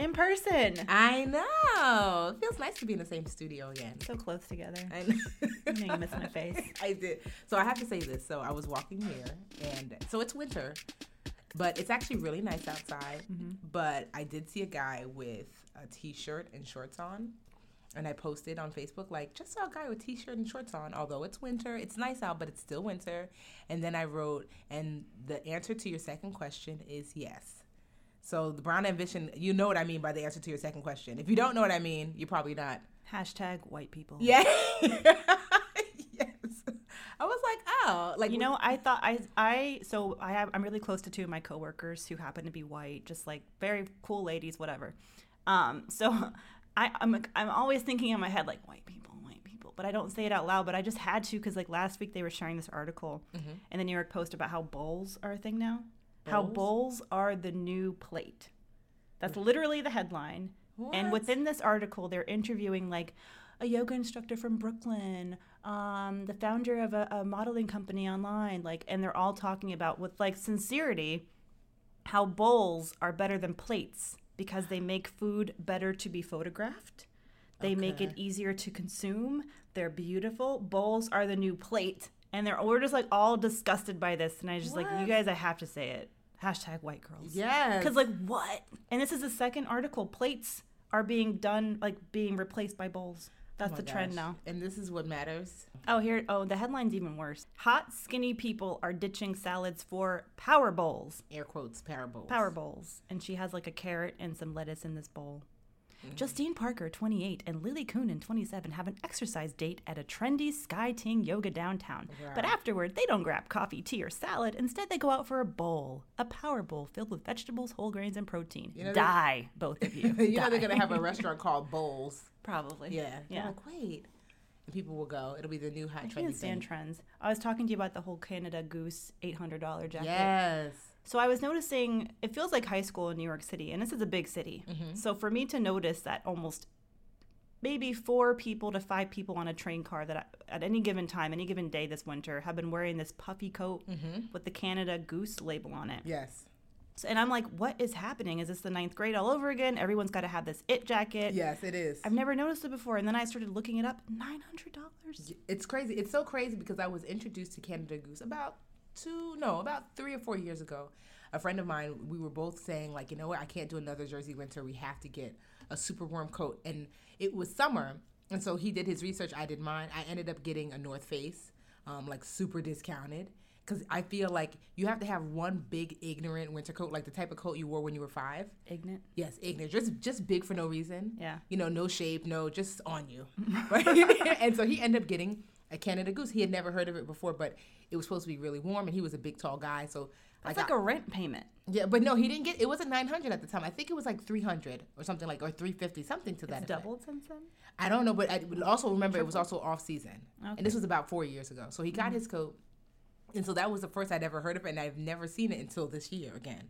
In person. I know. It feels nice to be in the same studio again. So close together. I know. You miss my face. I did. So I have to say this. So I was walking here, and so it's winter, but it's actually really nice outside. Mm-hmm. But I did see a guy with a t-shirt and shorts on, and I posted on Facebook like just saw a guy with t-shirt and shorts on. Although it's winter, it's nice out, but it's still winter. And then I wrote, and the answer to your second question is yes. So the brown ambition, you know what I mean by the answer to your second question. If you don't know what I mean, you're probably not. Hashtag white people. Yeah. yes. I was like, oh, like You know, I thought I I so I have I'm really close to two of my coworkers who happen to be white, just like very cool ladies, whatever. Um, so I I'm I'm always thinking in my head like white people, white people, but I don't say it out loud. But I just had to because like last week they were sharing this article in the New York Post about how bowls are a thing now. How Bowls? are the new plate. That's literally the headline. And within this article, they're interviewing like a yoga instructor from Brooklyn, um, the founder of a, a modeling company online, like, and they're all talking about with like sincerity how bowls are better than plates because they make food better to be photographed. They make it easier to consume. They're beautiful. Bowls are the new plate, and they're we're just like all disgusted by this. And I just like you guys, I have to say it. Hashtag white girls. Yeah. Because, like, what? And this is the second article. Plates are being done, like, being replaced by bowls. That's Oh the my trend now. And this is what matters. Oh, here. Oh, the headline's even worse. Hot, skinny people are ditching salads for power bowls. Air quotes, parables. Power bowls. And she has, like, a carrot and some lettuce in this bowl. Mm-hmm. Justine Parker, 28, and Lily Coonan, 27, have an exercise date at a trendy Sky Ting yoga downtown. But afterward, they don't grab coffee, tea, or salad. Instead, they go out for a bowl, a power bowl filled with vegetables, whole grains, and protein. You know, Die, both of you. you know they're Die. gonna have a restaurant called Bowls. Probably. Yeah. Yeah. Like, wait. And people will go. It'll be the new hot trendy can't stand thing. trends. I was talking to you about the whole Canada Goose $800 jacket. Yes. So I was noticing it feels like high school in New York City, and this is a big city. Mm-hmm. So for me to notice that almost maybe four people to five people on a train car that I- at any given time, any given day this winter, have been wearing this puffy coat Mm-hmm. with the Canada Goose label on it. Yes. So, and I'm like, what is happening? Is this the ninth grade all over again? Everyone's got to have this it jacket. Yes, it is. I've never noticed it before, and then I started looking it up. Nine hundred dollars. It's crazy. It's so crazy because I was introduced to Canada Goose about two, no, about three or four years ago. A friend of mine, we were both saying like, you know what, I can't do another Jersey winter. We have to get a super warm coat, and it was summer, and so he did his research. I did mine. I ended up getting a North Face, um, like super discounted. Because I feel like you have to have one big ignorant winter coat, like the type of coat you wore when you were five. Ignorant. Yes, ignorant, just just big for no reason. Yeah. you know, no shape, no, just on you. Right? and so he ended up getting a Canada Goose. He had never heard of it before, but it was supposed to be really warm, and he was a big, tall guy. So That's I like a rent payment. yeah, but no, he didn't get. It wasn't nine hundred at the time. I think it was like three hundred or something like, or three fifty, something to that. It's effect. doubled since then. I don't know, but I also remember it was also off season, Okay. and this was about four years ago. So he got mm-hmm. his coat, and so that was the first I'd ever heard of it, and I've never seen it until this year again.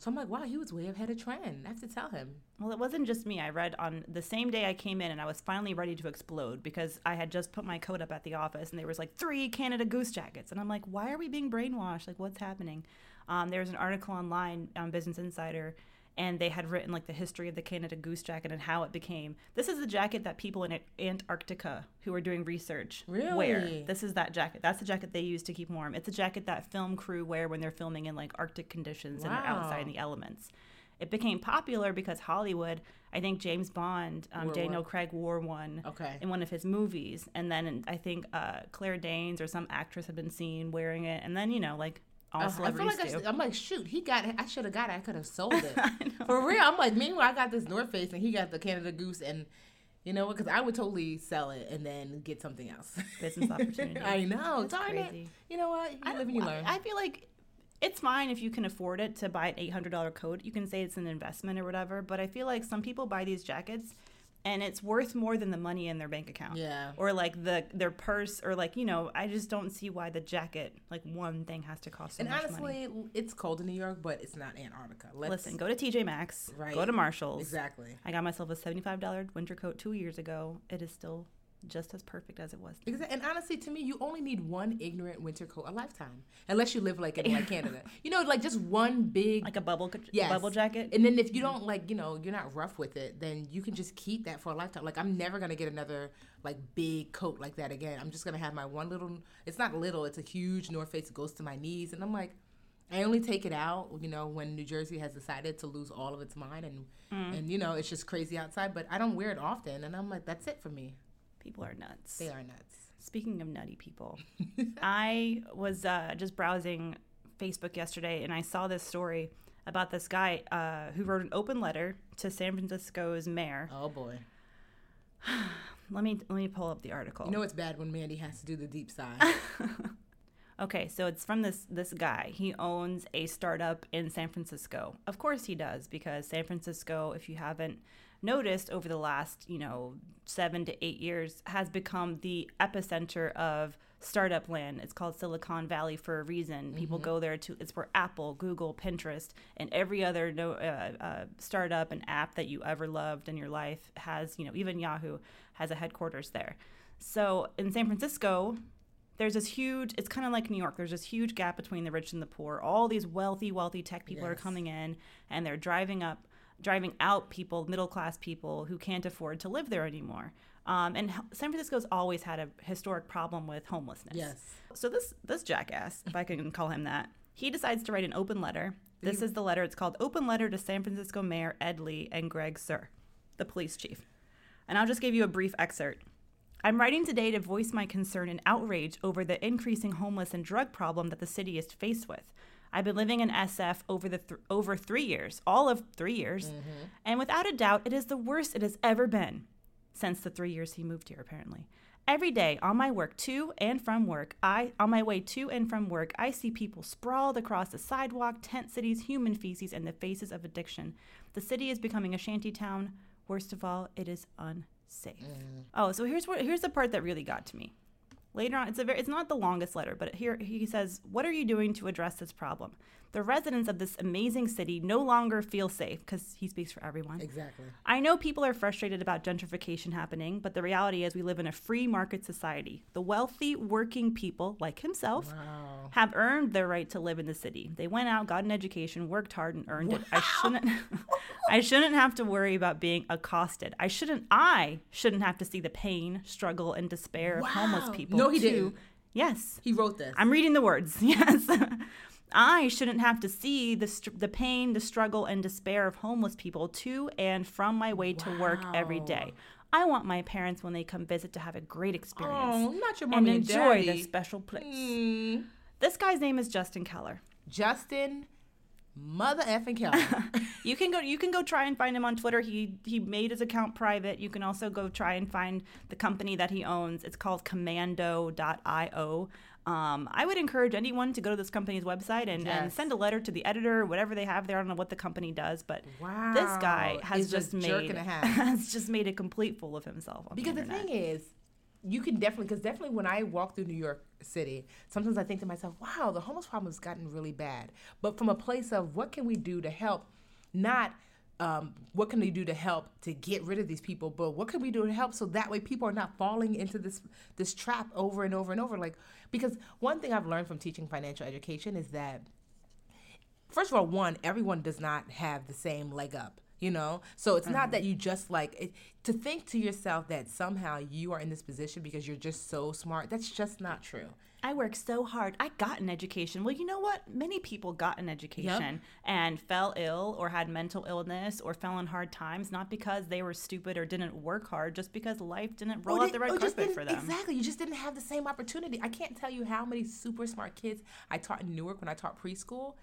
So I'm like, wow, he was way ahead of trend. I have to tell him. Well, it wasn't just me. I read on the same day I came in and I was finally ready to explode because I had just put my coat up at the office and there was like three Canada Goose jackets. And I'm like, why are we being brainwashed? Like, what's happening? Um, there was an article online on Business Insider and they had written like the history of the Canada Goose jacket and how it became. This is the jacket that people in Antarctica who are doing research wear. Really? This is that jacket. That's the jacket they use to keep warm. It's a jacket that film crew wear when they're filming in like Arctic conditions and they're outside in the elements. It became popular because Hollywood, I think James Bond, um, Daniel one. Craig wore one Okay. in one of his movies, and then I think uh, Claire Danes or some actress had been seen wearing it, and then you know like all Uh, I feel celebrities like I do. should, I'm like, shoot, he got it. I should have got it. I could have sold it. For real. I'm like, meanwhile, I got this North Face and he got the Canada Goose. And you know what? Because I would totally sell it and then get something else. Business opportunity. I know. That's Darn it. crazy. You know what? You I live and don't- you learn. I feel like it's fine if you can afford it to buy an eight hundred dollar coat. You can say it's an investment or whatever. But I feel like some people buy these jackets, and it's worth more than the money in their bank account. Yeah. Or like the their purse, or like you know, I just don't see why the jacket, like one thing, has to cost so and much honestly, money. it's cold in New York, but it's not Antarctica. Let's, Listen, go to TJ Maxx, Right. go to Marshalls. Exactly. I got myself a seventy-five dollar winter coat two years ago. It is still just as perfect as it was. then. And honestly, to me, you only need one ignorant winter coat a lifetime, unless you live like in like Canada. You know, like just one big Like a bubble, Yes. bubble jacket. And then if you don't like, you know, you're not rough with it, then you can just keep that for a lifetime. Like I'm never gonna get another like big coat like that again. I'm just gonna have my one little. It's not little. It's a huge North Face. It goes to my knees, and I'm like, I only take it out, you know, when New Jersey has decided to lose all of its mind, and mm. and you know it's just crazy outside. But I don't wear it often, and I'm like, that's it for me. People are nuts. They are nuts. Speaking of nutty people, I was uh, just browsing Facebook yesterday and I saw this story about this guy uh, who wrote an open letter to San Francisco's mayor. Oh boy. Let me let me pull up the article. You know it's bad when Mandy has to do the deep sigh. Okay, so it's from this this guy. He owns a startup in San Francisco. Of course he does because San Francisco, if you haven't noticed over the last, you know, 7 to 8 years has become the epicenter of startup land. It's called Silicon Valley for a reason. People go there to it's where Apple, Google, Pinterest, and every other no, uh, uh, startup and app that you ever loved in your life has, you know, even Yahoo has a headquarters there. So, in San Francisco, there's this huge it's kind of like new york there's this huge gap between the rich and the poor all these wealthy wealthy tech people are coming in and they're driving up driving out people middle class people who can't afford to live there anymore um, and san francisco's always had a historic problem with homelessness yes. so this this jackass, if I can call him that, he decides to write an open letter. This is the letter. It's called "Open Letter to San Francisco Mayor Ed Lee and Greg Suhr, the police chief." And I'll just give you a brief excerpt. I'm writing today to voice my concern and outrage over the increasing homeless and drug problem that the city is faced with. I've been living in SF over the th- over three years, all of three years, mm-hmm. and without a doubt, it is the worst it has ever been since the three years he moved here. Apparently, every day on my work to and from work, I on my way to and from work, I see people sprawled across the sidewalk, tent cities, human feces, and the faces of addiction. The city is becoming a shanty town. Worst of all, it is unsafe. Mm-hmm. Oh, so here's what here's the part that really got to me. Later on, it's a very, it's not the longest letter, but here he says, "What are you doing to address this problem? The residents of this amazing city no longer feel safe because he speaks for everyone. Exactly. I know people are frustrated about gentrification happening, but the reality is we live in a free market society. The wealthy, working people, like himself, Wow. have earned their right to live in the city. They went out, got an education, worked hard, and earned it. I shouldn't I shouldn't have to worry about being accosted. I shouldn't I shouldn't have to see the pain, struggle, and despair of homeless people. No, he too. didn't. Yes. He wrote this. I'm reading the words. Yes. I shouldn't have to see the, str- the pain, the struggle, and despair of homeless people to and from my way to work every day. I want my parents, when they come visit, to have a great experience oh, not your and mommy and, enjoy daddy. this special place. Mm, This guy's name is Justin Keller. Justin, mother effing Kelly. You can go. You can go try and find him on Twitter. He he made his account private. You can also go try and find the company that he owns. It's called Commando.io. Um, I would encourage anyone to go to this company's website and, and send a letter to the editor, whatever they have there. I don't know what the company does, but this guy has just made and a half. has just made a complete fool of himself. On Because the, the thing is, you can definitely, because definitely when I walk through New York City, sometimes I think to myself, wow, the homeless problem has gotten really bad. But from a place of what can we do to help, not um, what can we do to help to get rid of these people, but what can we do to help so that way people are not falling into this this trap over and over and over. Like because one thing I've learned from teaching financial education is that first of all, one, everyone does not have the same leg up. You know, so it's not that mm-hmm. you just like it, to think to yourself that somehow you are in this position because you're just so smart. That's just not true. I worked so hard. I got an education. Well, you know what? Many people got an education and fell ill or had mental illness or fell in hard times, not because they were stupid or didn't work hard, just because life didn't oh, roll Or out the red or oh, carpet for them. Exactly. You just didn't have the same opportunity. I can't tell you how many super smart kids I taught in Newark when I taught preschool.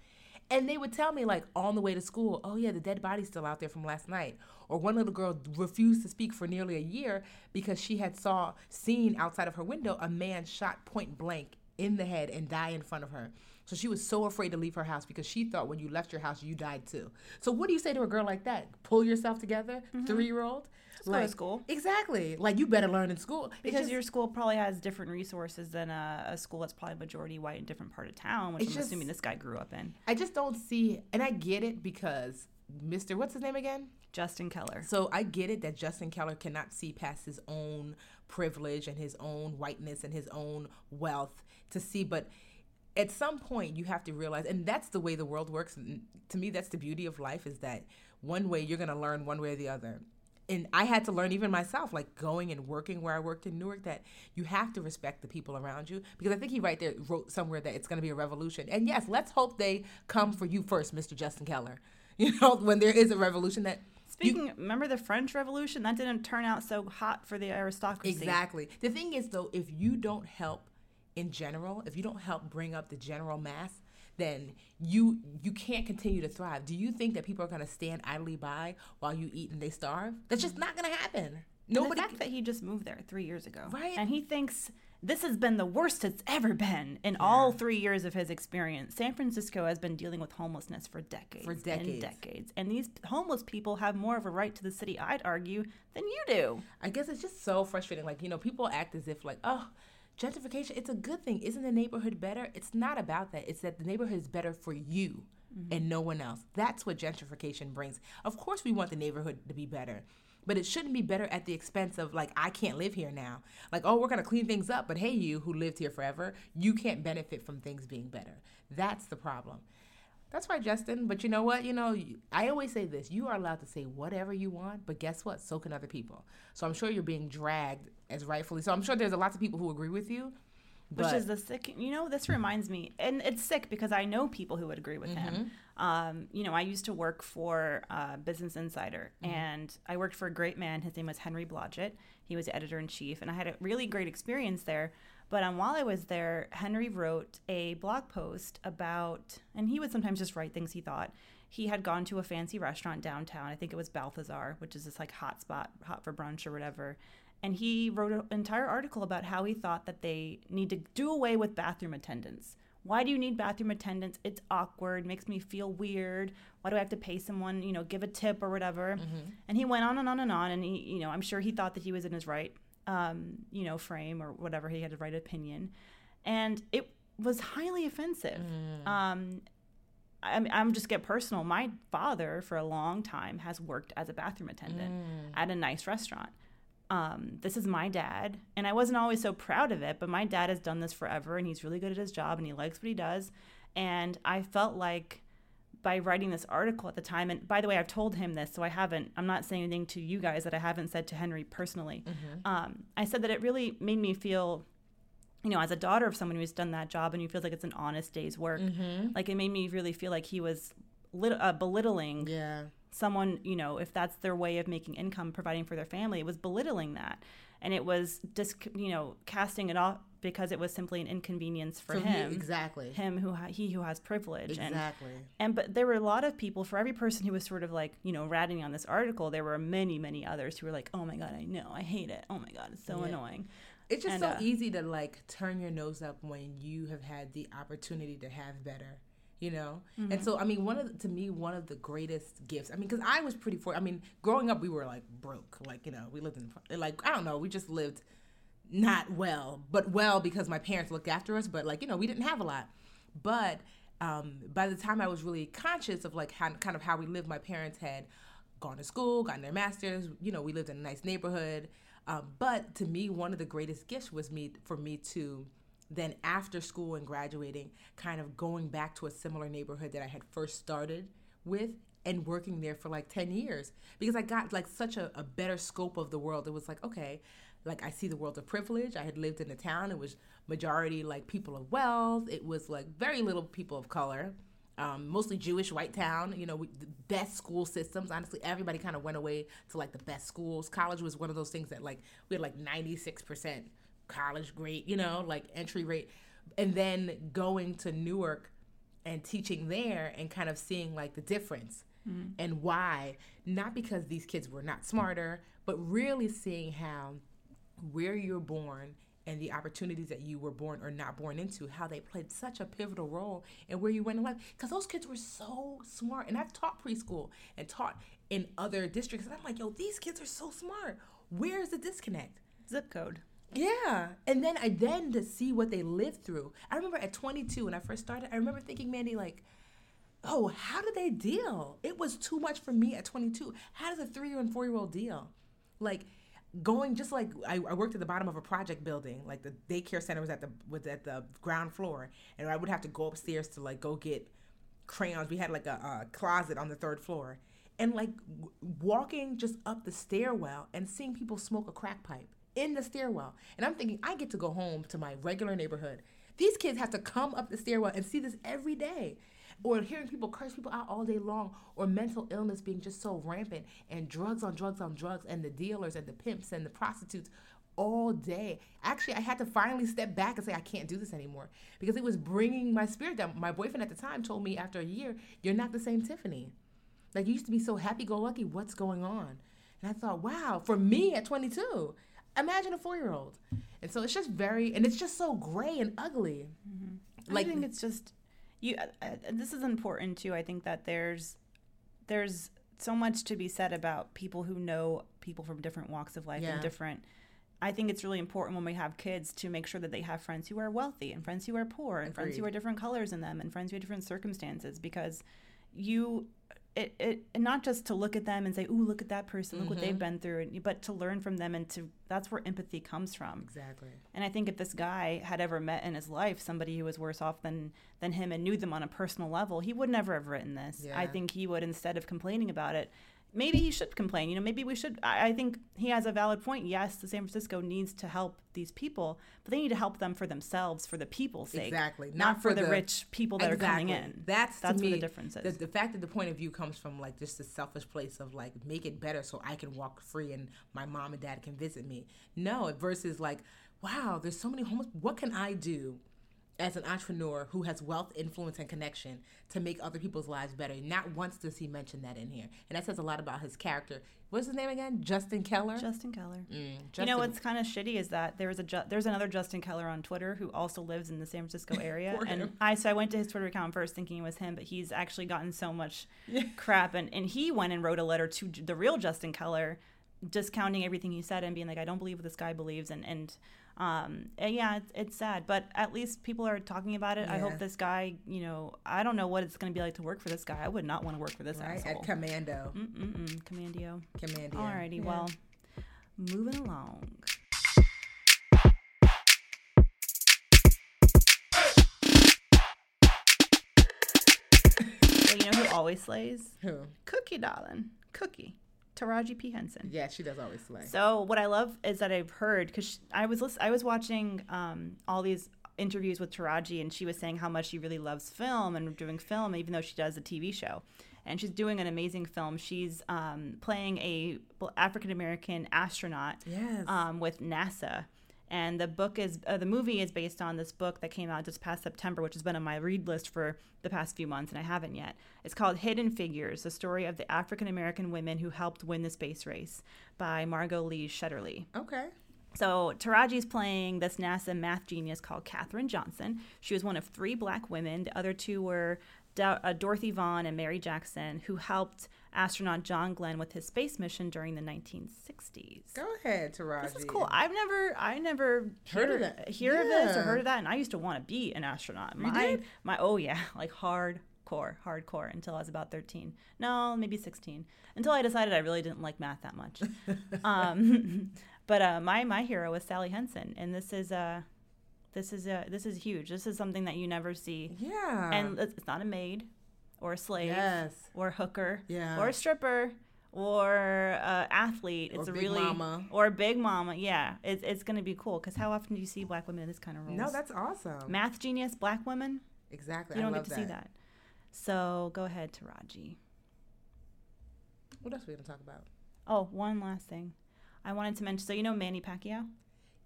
And they would tell me, like, on the way to school, oh, yeah, the dead body's still out there from last night. Or one little girl refused to speak for nearly a year because she had saw seen outside of her window a man shot point blank in the head and die in front of her. So she was so afraid to leave her house because she thought when you left your house, you died too. So what do you say to a girl like that? Pull yourself together, mm-hmm. three year old? Go to school. Exactly. Like you better learn in school. Because just- your school probably has different resources than a, a school that's probably majority white in a different part of town, which I'm just- assuming this guy grew up in. I just don't see, and I get it because Mr. What's his name again? Justin Keller. So I get it that Justin Keller cannot see past his own privilege and his own whiteness and his own wealth to see, but at some point you have to realize, and that's the way the world works. To me, that's the beauty of life is that one way you're going to learn one way or the other. And I had to learn even myself, like going and working where I worked in Newark, that you have to respect the people around you. Because I think he right there wrote somewhere that it's going to be a revolution. And yes, let's hope they come for you first, Mr. Justin Keller. You know, when there is a revolution that you- Speaking, remember the French Revolution? That didn't turn out so hot for the aristocracy. Exactly. The thing is, though, if you don't help in general, if you don't help bring up the general mass, then you you can't continue to thrive. Do you think that people are going to stand idly by while you eat and they starve? That's just not going to happen. Nobody. Nobody. The fact that he just moved there three years ago, Right. And he thinks this has been the worst it's ever been in all three years of his experience. San Francisco has been dealing with homelessness for decades, For decades. and decades, and these homeless people have more of a right to the city, I'd argue, than you do. I guess it's just so frustrating. Like, you know, people act as if, like, oh, gentrification, it's a good thing. Isn't the neighborhood better? It's not about that. It's that the neighborhood is better for you mm-hmm. and no one else. That's what gentrification brings. Of course, we want the neighborhood to be better. But it shouldn't be better at the expense of like I can't live here now. Like oh we're gonna clean things up, but hey you who lived here forever, you can't benefit from things being better. That's the problem. That's right, Justin. But you know what? You know, I always say this: you are allowed to say whatever you want, but guess what? So can other people. So I'm sure you're being dragged as rightfully. So I'm sure there's a lots of people who agree with you. Which is the sick, you know, this reminds me, and it's sick because I know people who would agree with him. Um, you know, I used to work for uh, Business Insider, and I worked for a great man. His name was Henry Blodget. He was editor in chief, and I had a really great experience there. But um, while I was there, Henry wrote a blog post about, and he would sometimes just write things he thought. He had gone to a fancy restaurant downtown. I think it was Balthazar, which is this like hot spot, hot for brunch or whatever and he wrote an entire article about how he thought that they need to do away with bathroom attendants. Why do you need bathroom attendants? It's awkward, makes me feel weird. Why do I have to pay someone, you know, give a tip or whatever? And he went on and on and on. And he, you know, I'm sure he thought that he was in his right, um, you know, frame or whatever. He had a right opinion, and it was highly offensive. Um, I mean, I'm just get personal. My father, for a long time, has worked as a bathroom attendant at a nice restaurant. Um, this is my dad, and I wasn't always so proud of it, but my dad has done this forever, and he's really good at his job, and he likes what he does. And I felt like by writing this article at the time, and by the way, I've told him this, so I haven't. I'm not saying anything to you guys that I haven't said to Henry personally. Um, I said that it really made me feel you know, as a daughter of someone who's done that job and who feels like it's an honest day's work, like it made me really feel like he was lit- uh, belittling yeah, someone, you know, if that's their way of making income, providing for their family, it was belittling that. And it was just, you know, casting it off because it was simply an inconvenience for him. exactly. Him who ha- he who has privilege. And exactly. and but there were a lot of people for every person who was sort of like you know ratting on this article there were many many others who were like oh my god i know i hate it oh my god it's so Yeah. annoying It's just And, so uh, easy to like turn your nose up when you have had the opportunity to have better, you know. Mm-hmm. And so, I mean, one of the, to me, one of the greatest gifts. I mean, because I was pretty for. I mean, growing up, we were like broke. Like you know, we lived in like I don't know, we just lived not well, but well because my parents looked after us. But like you know, we didn't have a lot. But um, by the time I was really conscious of like how, kind of how we lived, my parents had gone to school, gotten their masters. You know, we lived in a nice neighborhood. Um, but to me, one of the greatest gifts was me for me to then after school and graduating, kind of going back to a similar neighborhood that I had first started with and working there for like 10 years because I got like such a, a better scope of the world. It was like, okay, like I see the world of privilege. I had lived in a town, it was majority like people of wealth, it was like very little people of color. Um, mostly Jewish white town, you know, we, the best school systems. Honestly, everybody kind of went away to like the best schools. College was one of those things that like we had like 96% college grade, you know, like entry rate. And then going to Newark and teaching there and kind of seeing like the difference mm. and why. Not because these kids were not smarter, but really seeing how where you're born and the opportunities that you were born or not born into, how they played such a pivotal role in where you went in life. Because those kids were so smart. And I've taught preschool and taught in other districts. And I'm like, yo, these kids are so smart. Where's the disconnect? Zip code. Yeah. And then I then to see what they lived through. I remember at 22 when I first started, I remember thinking, Mandy, like, oh, how do they deal? It was too much for me at 22. How does a three year and four year old deal? Like, going just like I, I, worked at the bottom of a project building like the daycare center was at the was at the ground floor and i would have to go upstairs to like go get crayons we had like a, a closet on the third floor and like w- walking just up the stairwell and seeing people smoke a crack pipe in the stairwell and i'm thinking i get to go home to my regular neighborhood these kids have to come up the stairwell and see this every day or hearing people curse people out all day long, or mental illness being just so rampant, and drugs on drugs on drugs, and the dealers and the pimps and the prostitutes all day. Actually, I had to finally step back and say, I can't do this anymore because it was bringing my spirit down. My boyfriend at the time told me after a year, You're not the same Tiffany. Like, you used to be so happy go lucky. What's going on? And I thought, wow, for me at 22, imagine a four year old. And so it's just very, and it's just so gray and ugly. Mm-hmm. Like, I think it's just you uh, uh, this is important too i think that there's there's so much to be said about people who know people from different walks of life yeah. and different i think it's really important when we have kids to make sure that they have friends who are wealthy and friends who are poor and Agreed. friends who are different colors in them and friends who have different circumstances because you it, it and not just to look at them and say, "Ooh, look at that person, look mm-hmm. what they've mm-hmm. been through," but to learn from them and to that's where empathy comes from. Exactly. And I think if this guy had ever met in his life somebody who was worse off than than him and knew them on a personal level, he would never have written this. Yeah. I think he would instead of complaining about it, maybe he should complain. You know, maybe we should. I, I, think he has a valid point. Yes, the San Francisco needs to help these people, but they need to help them for themselves, for the people's sake. Exactly. Not, not for, the, the, rich people that exactly. are coming in. That's that's me, where the difference is. The, the, fact that the point of view comes from like just a selfish place of like make it better so I can walk free and my mom and dad can visit me. No, versus like, wow, there's so many homeless. What can I do as an entrepreneur who has wealth, influence, and connection to make other people's lives better. Not once does he mention that in here, and that says a lot about his character. What's his name again? Justin Keller. Justin Keller. Mm, Justin. You know what's kind of shitty is that there's a Ju- there's another Justin Keller on Twitter who also lives in the San Francisco area, and I so I went to his Twitter account first thinking it was him, but he's actually gotten so much crap, and and he went and wrote a letter to the real Justin Keller discounting everything he said and being like, I don't believe what this guy believes, and and um, and yeah, it's, it's sad, but at least people are talking about it. Yeah. I hope this guy, you know, I don't know what it's going to be like to work for this guy. I would not want to work for this right? asshole. At Commando. Mm-mm-mm. Commandio. Commandio. Alrighty, yeah. well, moving along. you know who always slays? Who? Cookie, darling. Cookie. Taraji P Henson. Yeah, she does always slay. So what I love is that I've heard because I was listen, I was watching um, all these interviews with Taraji, and she was saying how much she really loves film and doing film, even though she does a TV show. And she's doing an amazing film. She's um, playing a African American astronaut yes. um, with NASA and the book is uh, the movie is based on this book that came out just past September, which has been on my read list for the past few months, and I haven't yet. It's called Hidden Figures: The Story of the African American Women Who Helped Win the Space Race by Margot Lee Shetterly. Okay. So Taraji's playing this NASA math genius called Katherine Johnson. She was one of three black women. The other two were uh, Dorothy Vaughan and Mary Jackson, who helped astronaut John Glenn with his space mission during the 1960s. Go ahead, Taraji. This is cool. I've never, I never heard, of that. Hear yeah. of this or heard of that, and I used to want to be an astronaut. You my, did? my, oh yeah, like hardcore, hardcore until I was about 13. No, maybe 16. Until I decided I really didn't like math that much. um, but uh, my my hero was Sally Henson, and this is uh, This is a this is huge. This is something that you never see. Yeah. And it's it's not a maid or a slave yes. or a hooker Yeah. or a stripper or a athlete. Or It's a big really mama. or a big mama. Yeah, it's it's gonna be cool because how often do you see black women in this kind of roles? No, that's awesome. math genius black women. exactly. You don't get to see that. So go ahead, Taraji. What else are we gonna talk about? Oh, one last thing. I wanted to mention. So you know Manny Pacquiao.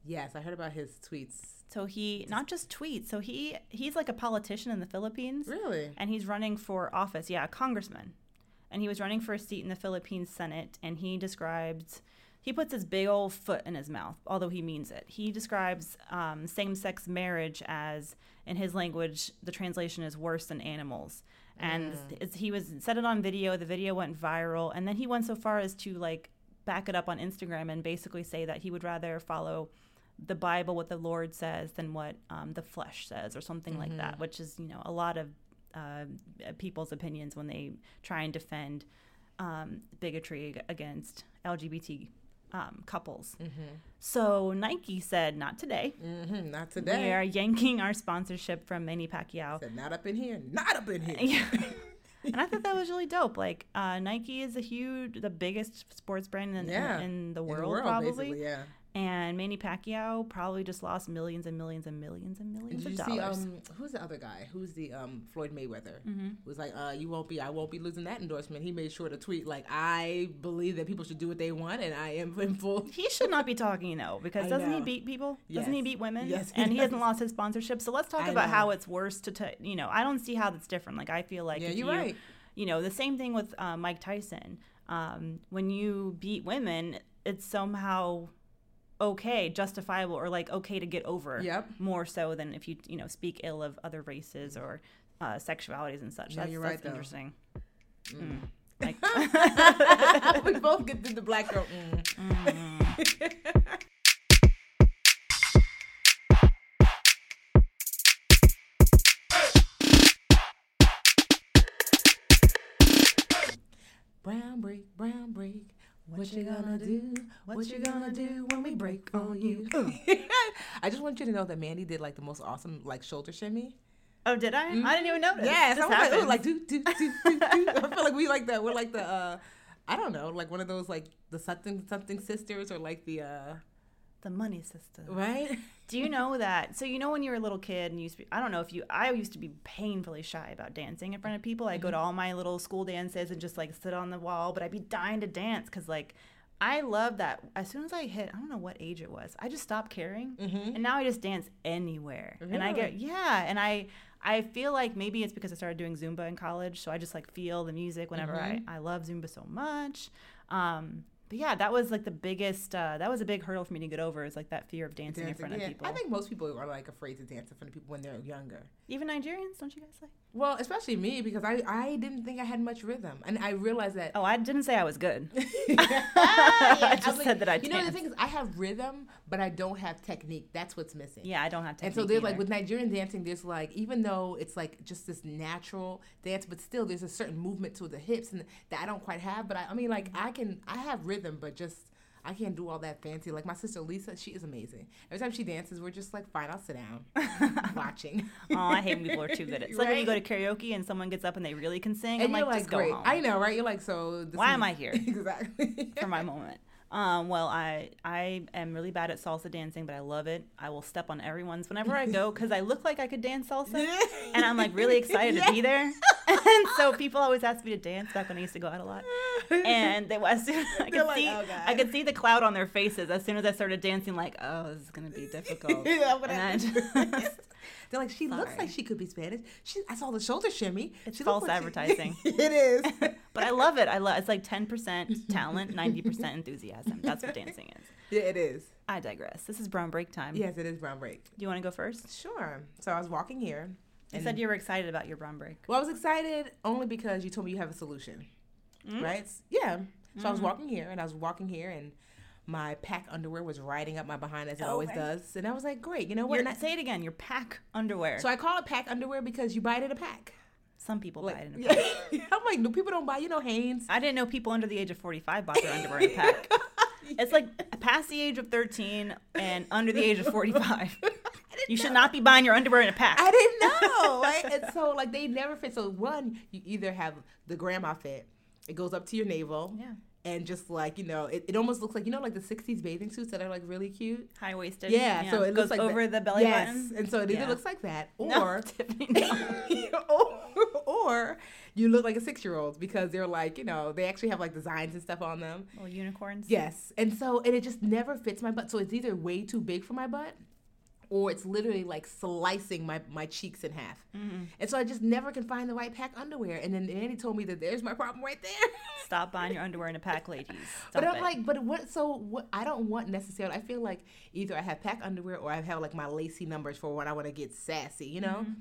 Yes, I heard about his tweets. So he not just tweets. So he he's like a politician in the Philippines. Really? and he's running for office. Yeah, a congressman. And he was running for a seat in the Philippines Senate, and he describes he puts his big old foot in his mouth, although he means it. He describes um, same sex marriage as, in his language, the translation is worse than animals. And it's- he was said it on video. The video went viral, and then he went so far as to like back it up on Instagram and basically say that he would rather follow the Bible, what the Lord says, than what um, the flesh says, or something like that, which is you know a lot of uh, people's opinions when they try and defend um, bigotry against LGBT um, couples. So Nike said, "Not today. Mm-hmm. Not today. We are yanking our sponsorship from Manny Pacquiao." Said not up in here. Not up in here. And I thought that was really dope. Like uh, Nike is a huge, the biggest sports brand in, Yeah. in, in the In world, the world, probably. yeah. And Manny Pacquiao probably just lost millions and millions and millions and millions did of you see dollars. um who's the other guy? Who's the um Floyd Mayweather? Mm-hmm. Was like, uh, you won't be I won't be losing that endorsement. He made sure to tweet like I believe that people should do what they want and I am in full he should not be talking, you know, because I doesn't he beat people? Doesn't he beat women? Yes, he and he hasn't lost his sponsorship. So let's talk I about know. how it's worse to, t- you know, I don't see how that's different. Like I feel like Yeah, you're you, right. you know, the same thing with uh, Mike Tyson. Um, when you beat women, it's somehow okay, justifiable, or like okay to get over. Yep. More so than if you, you know, speak ill of other races or uh, sexualities and such. No, that's you're that's right, though. interesting. Mm. Like, we both get to the black girl. Mm. Brown break, brown break. What, you gonna do? What, you gonna do when we break on you? I just want you to know that Mandy did like the most awesome like shoulder shimmy. oh, did I? I didn't even notice. Yes, This I was like, oh, happens. like do do do do do. I feel like we like that. we're like the uh, I don't know, like one of those like the something something sisters or like the uh, the money system. right? Do you know that? So you know when you were a little kid and you used to be, I don't know if you I used to be painfully shy about dancing in front of people. I Mm-hmm. go to all my little school dances and just like sit on the wall, but I'd be dying to dance cuz like I love that as soon as I hit I don't know what age it was. I just stopped caring. And now I just dance anywhere. And I get yeah, and I I feel like maybe it's because I started doing Zumba in college, so I just like feel the music whenever Mm-hmm. I I love Zumba so much. Um but yeah, that was like the biggest. Uh, that was a big hurdle for me to get over. Is like that fear of dancing, in front yeah. of people. I think most people are like afraid to dance in front of people when they're younger. Even Nigerians, don't you guys like? Well, especially me because I I didn't think I had much rhythm, and I realized that. Oh, I didn't say I was good. Yeah, I just said that I You know the thing is, I have rhythm, but I don't have technique. That's what's missing. Yeah, I don't have to. And so there's like with Nigerian dancing, there's like even though it's like just this natural dance, but still there's a certain movement to the hips and that I don't quite have. But I, I mean, like I can, I have rhythm, but just I can't do all that fancy. Like my sister Lisa, she is amazing. Every time she dances, we're just like, fine, I'll sit down, watching. oh, I hate when people are too good. It's like when you go to karaoke and someone gets up and they really can sing. And I'm you're like, like, just go home I know, right? You're like, so. Why is- am I here? exactly. for my moment. Um, well, I I am really bad at salsa dancing, but I love it. I will step on everyone's whenever I go because I look like I could dance salsa, and I'm like really excited to be there. and so people always ask me to dance back when I used to go out a lot. And they as soon I could like, see "Oh, I could see the cloud on their faces as soon as I started dancing. Like, oh, this is gonna be difficult. Yeah, but And I just- They're like, she looks like she could be Spanish. She, I saw the shoulder shimmy. It's She false like she-" advertising. it is. but I love it. I love it's like ten percent talent, ninety percent enthusiasm. That's what dancing is. yeah, it is. I digress. This is brown break time. Yes, it is brown break. Do you want to go first? Sure. So I was walking here. You said you were excited about your brown break. Well, I was excited only because you told me you have a solution, Mm. right? Yeah. So I was Mm-hmm. walking here, and I was walking here, and my pack underwear was riding up my behind as it always does, and I was like, great. You know what? Your, And I- say it again. Your pack underwear. so I call it pack underwear because you buy it in a pack. Some people Like, buy it in a pack. yeah. I'm like, no, people don't buy. You know, Hanes. I didn't know people under the age of 45 bought their underwear in a pack. It's like past the age of 13 and under the age of 45. I didn't You should not be buying your underwear in a pack. I didn't know. Right? and so like they never fit. So one, you either have the grandma fit. It goes up to your navel. Yeah. And just like, you know, it, it almost looks like, you know, like the 60s bathing suits that are like really cute. High waisted. Yeah, so it goes looks like over that. the belly yes. button. And so it either Yeah. looks like that No, or Tiffany, no. or, or you look like a six year old because they're like, you know, they actually have like designs and stuff on them. Little unicorns. Yes. And so, and it just never fits my butt. So it's either way too big for my butt or it's literally like slicing my, my cheeks in half. Mm-hmm. And so I just never can find the right pack underwear. And then Andy told me that there's my problem right there. Stop buying your underwear in a pack, ladies. But I'm it. like, but what? So what? I don't want necessarily. I feel like either I have pack underwear or I have like my lacy numbers for when I want to get sassy. You know. Mm-hmm.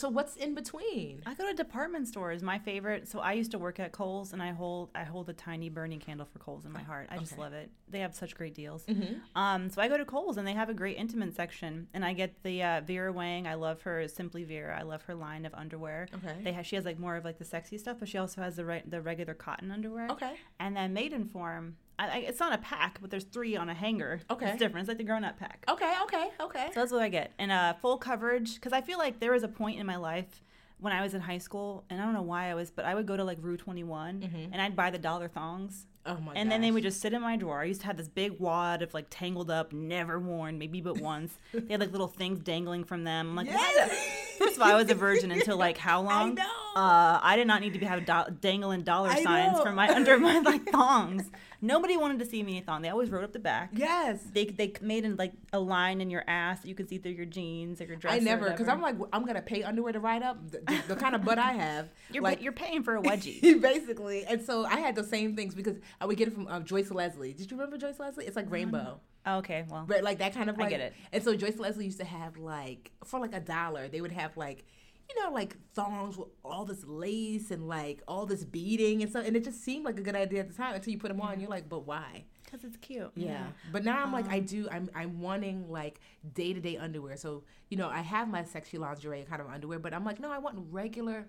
So what's in between? I go to department stores. My favorite. So I used to work at Kohl's, and I hold I hold a tiny burning candle for Kohl's in my heart. I just Okay. love it. They have such great deals. Mm-hmm. Um, so I go to Kohl's, and they have a great intimate section, and I get the uh, Vera Wang. I love her Simply Vera. I love her line of underwear. Okay. They have she has like more of like the sexy stuff, but she also has the right the regular cotton underwear. Okay. And then Maidenform. I, it's not a pack, but there's three on a hanger. Okay. It's different. It's like the grown up pack. Okay. Okay. Okay. So that's what I get. And uh, full coverage, because I feel like there was a point in my life when I was in high school, and I don't know why I was, but I would go to like Rue 21 and I'd buy the dollar thongs. oh my. God. And then they would just sit in my drawer. I used to have this big wad of like tangled up, never worn, maybe but once. they had like little things dangling from them. I'm like, why the- First of all, I was a virgin until like how long? I know. Uh, I did not need to be have do- dangling dollar I signs know. from my under my like thongs. Nobody wanted to see me in a thong. They always wrote up the back. Yes. They, they made in like a line in your ass that you could see through your jeans or your dress. I never, because. I'm like, I'm gonna pay underwear to ride up the, the, the kind of butt I have. you're like, you're paying for a wedgie. basically. And so I had the same things because I would get it from uh, Joyce Leslie. Did you remember Joyce Leslie? It's like rainbow. Oh, okay, well, Right, like that kind of I get it. And so Joyce Leslie used to have like for like a dollar, they would have like, you know, like thongs with all this lace and like all this beading and stuff, and it just seemed like a good idea at the time until you put them on. You're like, but why? because it's cute. Yeah. But now I'm like, um, I do. I'm I'm wanting like day to day underwear. So you know, I have my sexy lingerie kind of underwear, but I'm like, no, I want regular.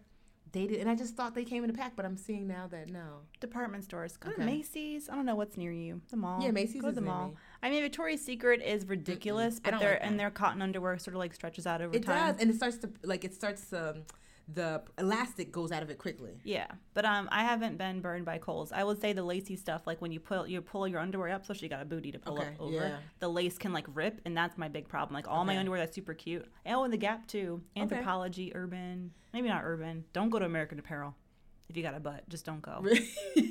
Dated, and I just thought they came in a pack, but I'm seeing now that no. Department stores. Go to Macy's. I don't know what's near you. The mall. Yeah, Macy's Go to is the mall. I mean, Victoria's Secret is ridiculous, I but their like and their cotton underwear sort of like stretches out over It time. It does, and it starts to like it starts um, the elastic goes out of it quickly. Yeah, but um, I haven't been burned by Kohl's. I would say the lacy stuff, like when you pull you pull your underwear up, so she got a booty to pull Okay, up over. yeah. The lace can like rip, and that's my big problem. Like all my underwear that's super cute. Oh, and the Gap too. Anthropologie, Urban, maybe not Urban. Don't go to American Apparel if you got a butt. Just don't go.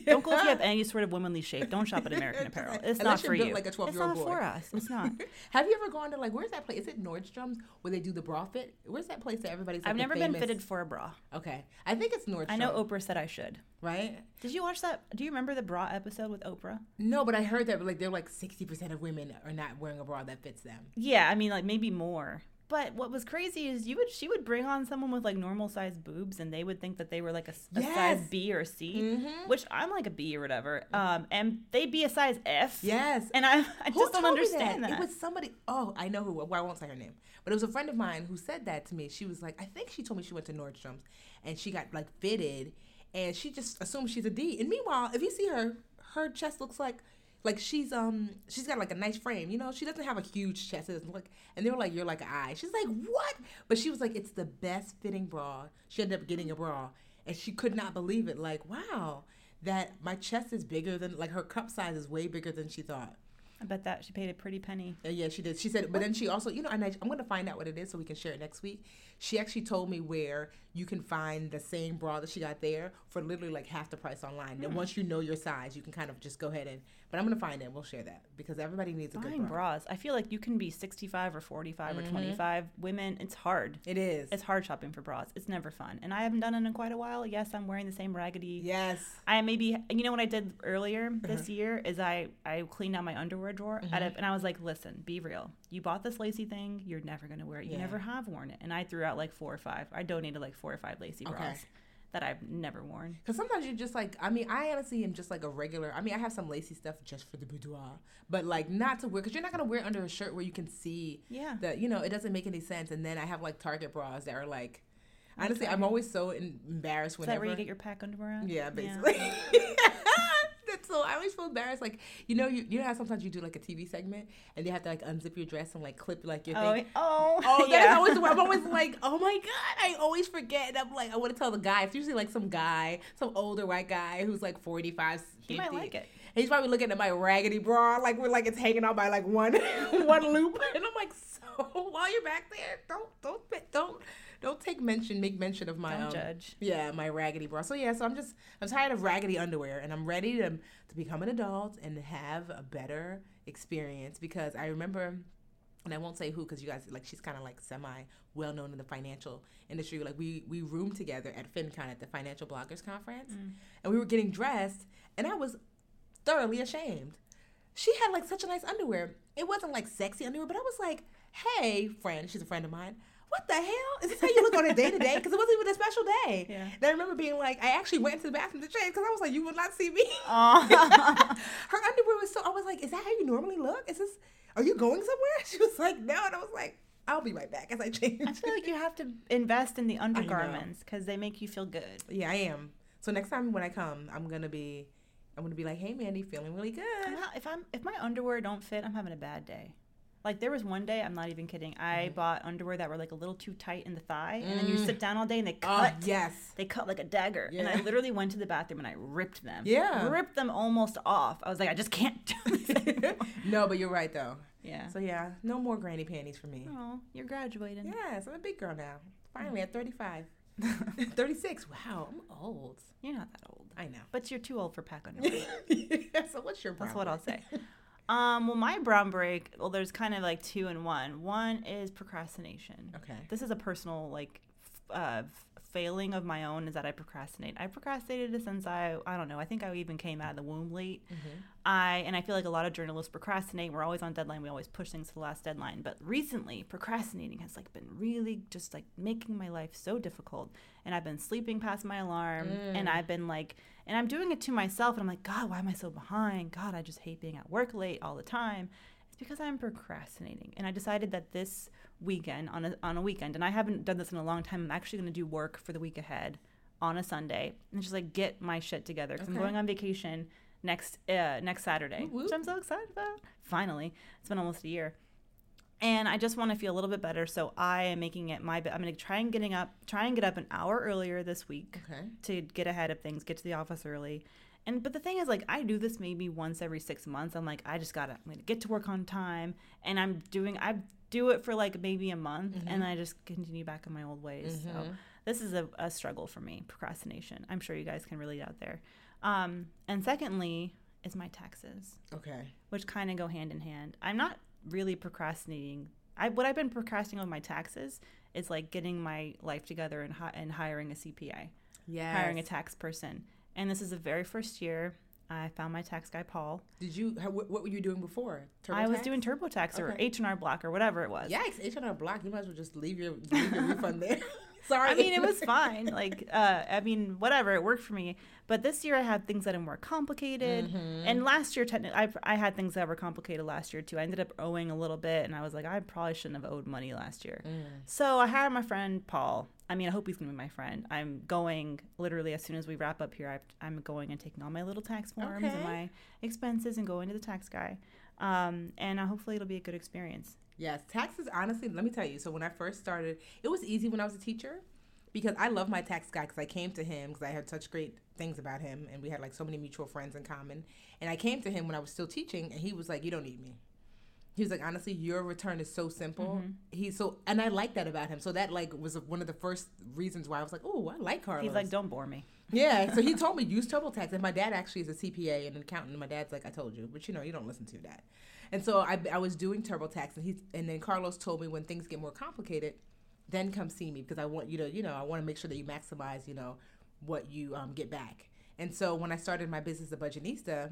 Don't go if you have any sort of womanly shape. Don't shop at American Apparel. It's Unless not for you. like a it's 12-year-old not for us. It's not. Have you ever gone to like where's that place? Is it Nordstrom's where they do the bra fit? Where's that place that everybody's? Like I've never been fitted for a bra. Okay, I think it's Nordstrom. I know Oprah said I should. right? Did you watch that? Do you remember the bra episode with Oprah? No, but I heard that like they're like sixty percent of women are not wearing a bra that fits them. Yeah, I mean, like maybe more. But what was crazy is you would she would bring on someone with like normal sized boobs, and they would think that they were like a, a size Yes. B or C, Mhm. which I'm like a B or whatever. Um, and they'd be a size F. Yes. And I I Who just don't understand that. It was somebody. Oh, I know who. Well, I won't say her name, but it was a friend of mine who said that to me. She was like, I think she told me she went to Nordstrom's and she got like fitted, and she just assumed she's a D. And meanwhile, if you see her, her chest looks like. Like she's um she's got like a nice frame, you know. She doesn't have a huge chest. It doesn't look, and they were like, "You're like an eye." She's like, "What?" But she was like, "It's the best fitting bra." She ended up getting a bra, and she could not believe it. Like, wow, that my chest is bigger than like her cup size is way bigger than she thought. I bet that she paid a pretty penny. Uh, yeah, she did. She said, but then she also, you know, and I, I'm going to find out what it is so we can share it next week. She actually told me where you can find the same bra that she got there for literally like half the price online. Hmm. And once you know your size, you can kind of just go ahead and. But I'm to find it. We'll share that because everybody needs a Buying good bra. bras, I feel like you can be 65 or 45 Mm-hmm. or 25. Women, it's hard. It is. It's hard shopping for bras. It's never fun. And I haven't done it in quite a while. Yes, I'm wearing the same raggedy. yes. I maybe you know what I did earlier this Uh-huh. year is I I cleaned out my underwear drawer Mm-hmm. of, and I was like, listen, be real. You bought this lacy thing, you're never gonna wear it. You Yeah. never have worn it. And I threw out like four or five. I donated like four or five lacy Okay. bras that I've never worn. Because sometimes you're just like, I mean, I honestly am just like a regular. I mean, I have some lacy stuff just for the boudoir, but like not to wear because you're not gonna wear it under a shirt where you can see Yeah. that you know it doesn't make any sense. And then I have like Target bras that are like, honestly, Okay. I'm always so embarrassed Is that whenever. where you get your pack underwear at? yeah, basically. so I always feel embarrassed. Like you know, you, you know how sometimes you do like a TV segment and you have to like unzip your dress and like clip like your Oh, thing. oh, Oh, yeah. that's always I'm always like, oh my god, I always forget. And I'm like, I want to tell the guy. It's usually like some guy, some older white guy who's like 45, 50. He might like it. He's probably looking at my raggedy bra, like we're like it's hanging out by like one one loop, and I'm like, so while you're back there, don't don't don't don't take mention, make mention of my Don't um, judge. yeah, my raggedy bra. So yeah, so I'm just I'm tired of raggedy underwear, and I'm ready to to become an adult and have a better experience because I remember. And I won't say who because you guys like she's kind of like semi well known in the financial industry. Like we we roomed together at FinCon at the Financial Bloggers Conference, and we were getting dressed, and I was thoroughly ashamed. She had like such a nice underwear. It wasn't like sexy underwear, but I was like, "Hey, friend, she's a friend of mine. What the hell? Is this how you look on a day to day? Because it wasn't even a special day." Yeah. And I remember being like, I actually went to the bathroom to change because I was like, "You will not see me." Aw. Her underwear was so. I was like, "Is that how you normally look? Is this? Are you going somewhere?" She was like, "No," and I was like, "I'll be right back as I change." I feel like you have to invest in the undergarments because they make you feel good. yeah, I am. So next time when I come, I'm gonna be, I'm gonna be like, "Hey, Mandy, feeling really good." Not- if I'm if my underwear don't fit, I'm having a bad day. Like there was one day, I'm not even kidding. I Mm-hmm. bought underwear that were like a little too tight in the thigh, and then you mm. sit down all day and they Oh cut. yes. They cut like a dagger, and I literally went to the bathroom and I ripped them. Yeah. ripped them almost off. I was like, I just can't do this no, but you're right though. yeah. So yeah, no more granny panties for me. Oh, you're graduating. Yes, I'm a big girl now. Finally mm. at 35. 36. Wow, I'm old. You're not that old, I know. but you're too old for pack underwear. so what's your That's what I'll say. Um, well, my brown break, well, there's kind of like two in one. One is procrastination. Okay. This is a personal like f- uh, failing of my own is that I procrastinate. I procrastinated since I I don't know. I think I even came out of the womb late. I and I feel like a lot of journalists procrastinate. We're always on deadline. We always push things to the last deadline. But recently, procrastinating has like been really just like making my life so difficult. And I've been sleeping past my alarm, and I've been like, and I'm doing it to myself. And I'm like, God, why am I so behind? God, I just hate being at work late all the time. It's because I'm procrastinating. And I decided that this weekend on a on a weekend, and I haven't done this in a long time. I'm actually going to do work for the week ahead on a Sunday and just like get my shit together because Okay. I'm going on vacation next uh, next Saturday, which I'm so excited about. Finally, it's been almost a year, and I just want to feel a little bit better. So I am making it my. I'm going to try and getting up, try and get up an hour earlier this week Okay. to get ahead of things, get to the office early. And but the thing is, like, I do this maybe once every six months. I'm like, I just gotta, I'm gonna get to work on time, and I'm doing, I do it for like maybe a month, and I just continue back in my old ways. So this is a, a struggle for me, procrastination. I'm sure you guys can relate out there. Um, and secondly, is my taxes Okay. which kind of go hand in hand. I'm not really procrastinating. I what I've been procrastinating on my taxes is like getting my life together and hi- and hiring a CPA, Yeah. hiring a tax person. And this is the very first year I found my tax guy Paul. Did you? How, what, what were you doing before? I was TurboTax? doing TurboTax or. H and R Block or whatever it was. Yikes! H and R Block. You might as well just leave your leave your refund there. Sorry. I mean, it was fine. Like, uh, I mean, whatever, it worked for me. But this year I had things that are more complicated. Mm-hmm. And last year, technically, I, I had things that were complicated last year too. I ended up owing a little bit, and I was like, I probably shouldn't have owed money last year. Mm. So I hired my friend Paul. I mean, I hope he's gonna be my friend. I'm going literally as soon as we wrap up here. I, I'm going and taking all my little tax forms Okay. and my expenses and going to the tax guy. Um, and uh, hopefully it'll be a good experience. Yes, taxes. Honestly, let me tell you. So when I first started, it was easy when I was a teacher because I love my tax guy because I came to him because I had such great things about him and we had like so many mutual friends in common. And I came to him when I was still teaching, and he was like, "You don't need me." He was like, "Honestly, your return is so simple." Mm-hmm. He's so, and I like that about him. So that like was one of the first reasons why I was like, "Oh, I like Carlos." He's like, don't bore me. Yeah, so he told me use TurboTax, and my dad actually is a CPA and an accountant. And my dad's like, I told you, but you know, you don't listen to your dad. And so I, I was doing TurboTax, and he and then Carlos told me when things get more complicated, then come see me because I want you to, you know, I want to make sure that you maximize, you know, what you um, get back. And so when I started my business, the Budgetnista,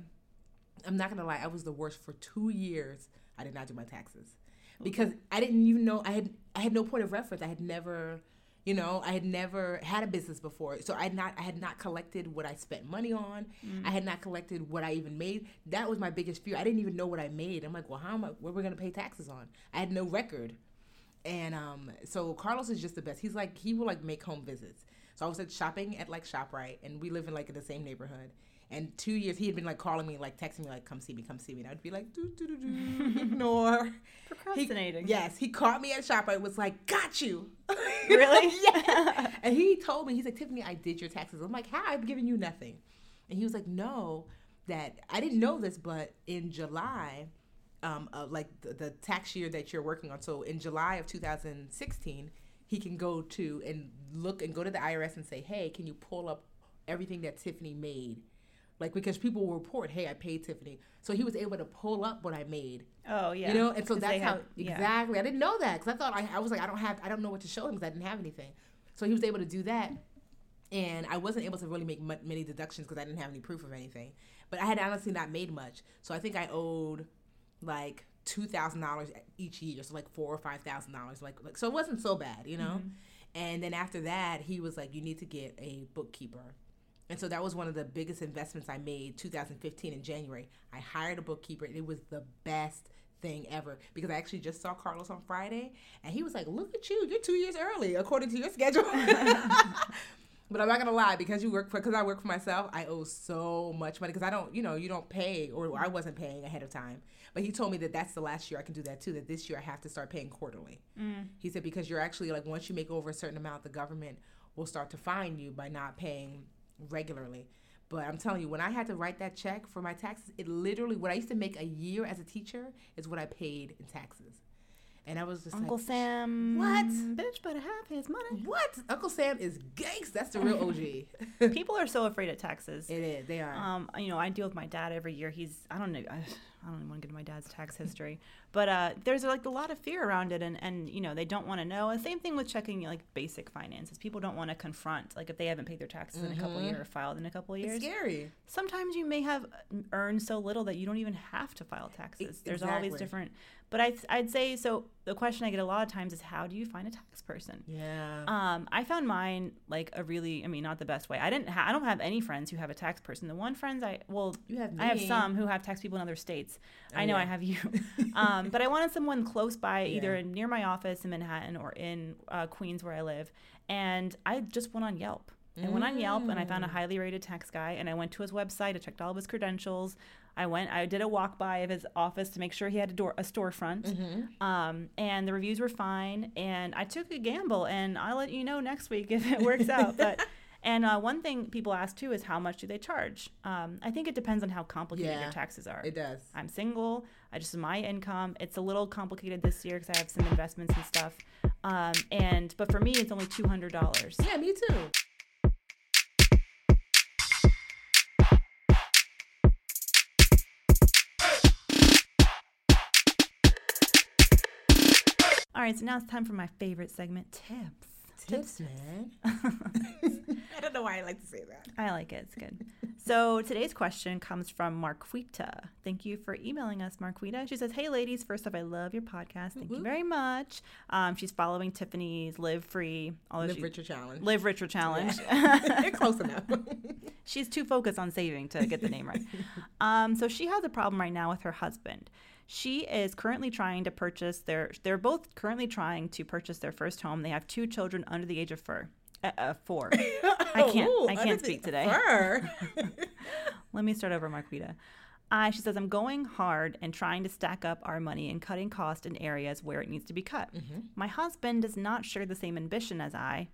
I'm not gonna lie, I was the worst for two years. I did not do my taxes because I didn't even know I had I had no point of reference. I had never, you know, I had never had a business before, so I had not I had not collected what I spent money on. I had not collected what I even made. That was my biggest fear. I didn't even know what I made. I'm like, well, how am I? What are we're gonna pay taxes on? I had no record. And um, so Carlos is just the best. He's like he will like make home visits. So I was at shopping at like Shoprite, and we live in like in the same neighborhood. And two years, he had been like calling me, like texting me, like, come see me, come see me. And I'd be like, do, do, do, do, ignore. He- Procrastinating. yes, he caught me at ShopRite, was like, got you. Really? yeah. And he told me, he's like, Tiffany, I did your taxes. I'm like, how? I've given you nothing. And he was like, no, that I didn't know this, but in July, um, uh, like the, the tax year that you're working on, so in July of 2016, he can go to and look and go to the IRS and say, hey, can you pull up everything that Tiffany made? Like, because people will report, hey, I paid Tiffany. So he was able to pull up what I made Oh yeah. you know, and so that's how have- yeah. exactly. I didn't know that because I thought I, I was like, I don't have, I don't know what to show him because I didn't have anything. So he was able to do that, and I wasn't able to really make mu- many deductions because I didn't have any proof of anything. But I had honestly not made much, so I think I owed like two thousand dollars each year, so like four or five thousand dollars. Like, like so it wasn't so bad, you know. Mm-hmm. And then after that, he was like, you need to get a bookkeeper. And so that was one of the biggest investments I made 2015 in January. I hired a bookkeeper and it was the best thing ever because I actually just saw Carlos on Friday and he was like, "Look at you. You're 2 years early according to your schedule." but I'm not going to lie because you work for cuz I work for myself, I owe so much money cuz I don't, you know, you don't pay or I wasn't paying ahead of time. But he told me that that's the last year I can do that too that this year I have to start paying quarterly. Mm. He said because you're actually like once you make over a certain amount the government will start to fine you by not paying regularly. But I'm telling you, when I had to write that check for my taxes, it literally what I used to make a year as a teacher is what I paid in taxes. And I was just like Uncle like, Sam. What? Bitch better have his money. What? Uncle Sam is gangsta. That's the real OG. People are so afraid of taxes. it is. They are. Um, you know, I deal with my dad every year. He's I don't know. I, I don't even want to get into my dad's tax history, but uh, there's like a lot of fear around it, and and you know they don't want to know. And same thing with checking like basic finances. People don't want to confront like if they haven't paid their taxes in a couple of years or filed in a couple of it's years. scary. Sometimes you may have earned so little that you don't even have to file taxes. There's all these different. But I I'd say so. The question I get a lot of times is how do you find a tax person? Yeah. Um, I found mine like a really, I mean, not the best way. I didn't, ha- I don't have any friends who have a tax person. The one friends I, well, You have Me. I have some who have tax people in other states. I Oh, know I have you, um, but I wanted someone close by, either Yeah. near my office in Manhattan or in uh, Queens where I live. And I just went on Yelp. I went on Yelp and I found a Mm. highly rated tax guy, and I went to his website. I checked all of his credentials. I went, I did a walk by of his office to make sure he had a door, a storefront. Mm-hmm. Um, and the reviews were fine. And I took a gamble, and I'll let you know next week if it works out. But and uh, one thing people ask too is how much do they charge? Um, I think it depends on how complicated Yeah, your taxes are. it does. I'm single. I just my income. It's a little complicated this year because I have some investments and stuff. Um, and but for me, it's only two hundred dollars. Yeah, me too. All right, so now it's time for my favorite segment, tips. Tips, man. I don't know why I like to say that. I like it. It's good. so today's question comes from Marquita. Thank you for emailing us, Marquita. She says, "Hey, ladies. First off, I love your podcast. Thank you very much." Um, she's following Tiffany's Live Free, although Live she, Richer Challenge. Live Richer challenge. They're close enough. She's too focused on saving to get the name right. Um, so she has a problem right now with her husband. She is currently trying to purchase their. They're both currently trying to purchase their first home. They have two children under the age of four. Uh, uh, four. I can't. Ooh, I can't speak today. fur. Let me start over, Marquita. Uh, she says, I'm going hard and trying to stack up our money and cutting cost in areas where it needs to be cut. My husband does not share the same ambition as I,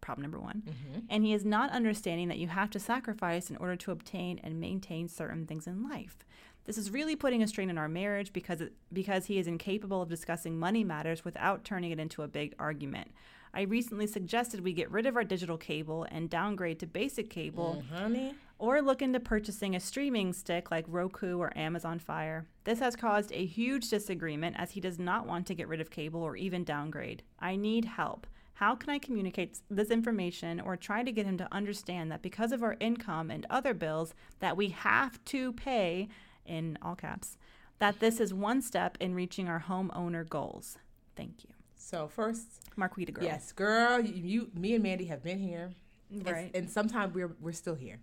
problem number one, and he is not understanding that you have to sacrifice in order to obtain and maintain certain things in life. This is really putting a strain on our marriage because it, because he is incapable of discussing money matters without turning it into a big argument. I recently suggested we get rid of our digital cable and downgrade to basic cable mm, Honey. or look into purchasing a streaming stick like Roku or Amazon Fire. This has caused a huge disagreement as he does not want to get rid of cable or even downgrade. I need help. How can I communicate this information or try to get him to understand that because of our income and other bills that we have to pay in all caps that this is one step in reaching our homeowner goals. Thank you. So first, Marquita girl. yes, girl, you, you, me and Mandy have been here, and- Right. And, sometimes we're we're still here.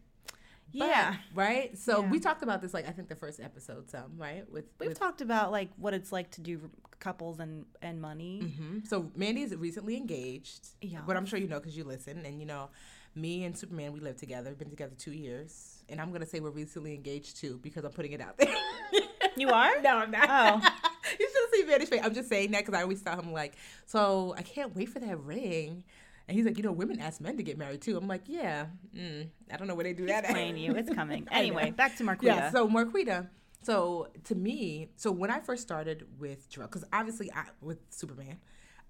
But- Yeah. right. So Yeah. we talked about this like I think the first episode, some right with We've with, talked about like what it's like to do couples and and money. Mhm. So Mandy is recently engaged. Yeah. But I'm sure you know because you listen, and you know, me and Superman, we live together. We've been together two years, and I'm gonna say we're recently engaged too because I'm putting it out there. You are? no, I'm not. Oh. you should see Vantage face. I'm just saying that because I always tell him like, so I can't wait for that ring. And he's like, you know, women ask men to get married too. I'm like, yeah, mm, I don't know where they do that. at. Playing you. It's coming. Anyway, back to Marquita. Yeah, so Marquita. So to me, so when I first started with Jarrell, because obviously I with Superman,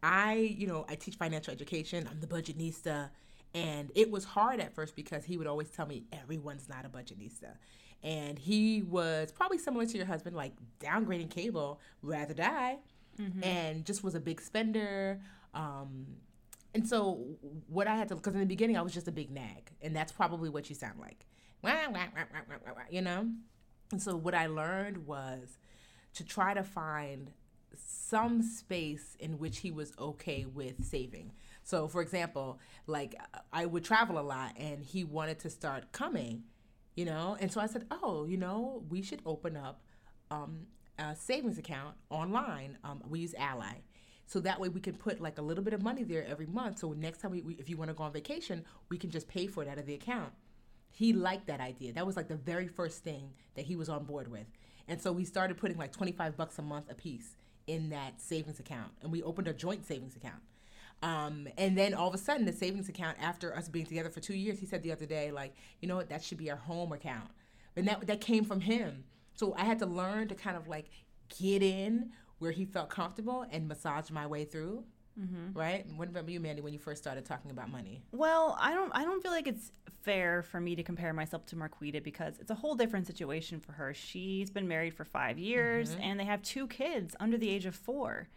I you know I teach financial education. I'm the budgetnista, and it was hard at first because he would always tell me everyone's not a budgetnista, and he was probably similar to your husband, like downgrading cable, rather die, and just was a big spender. Um, and so what I had to, because in the beginning I was just a big nag, and that's probably what you sound like, wah, wah, wah, you know. And so what I learned was to try to find some space in which he was okay with saving. So for example, like I would travel a lot and he wanted to start coming, you know? And so I said, "Oh, you know, we should open up um, a savings account online. Um, we use Ally." So that way we can put like a little bit of money there every month. So next time we, we if you want to go on vacation, we can just pay for it out of the account he liked that idea. That was like the very first thing that he was on board with. And so we started putting like 25 bucks a month apiece in that savings account. And we opened a joint savings account. Um, and then all of a sudden, the savings account, after us being together for two years, he said the other day, like, you know what, that should be our home account. And that, that came from him. So I had to learn to kind of like get in where he felt comfortable and massage my way through. Right? What about you, Mandy, when you first started talking about money? Well, I don't I don't feel like it's fair for me to compare myself to Marquita because it's a whole different situation for her. She's been married for 5 years and they have two kids under the age of 4.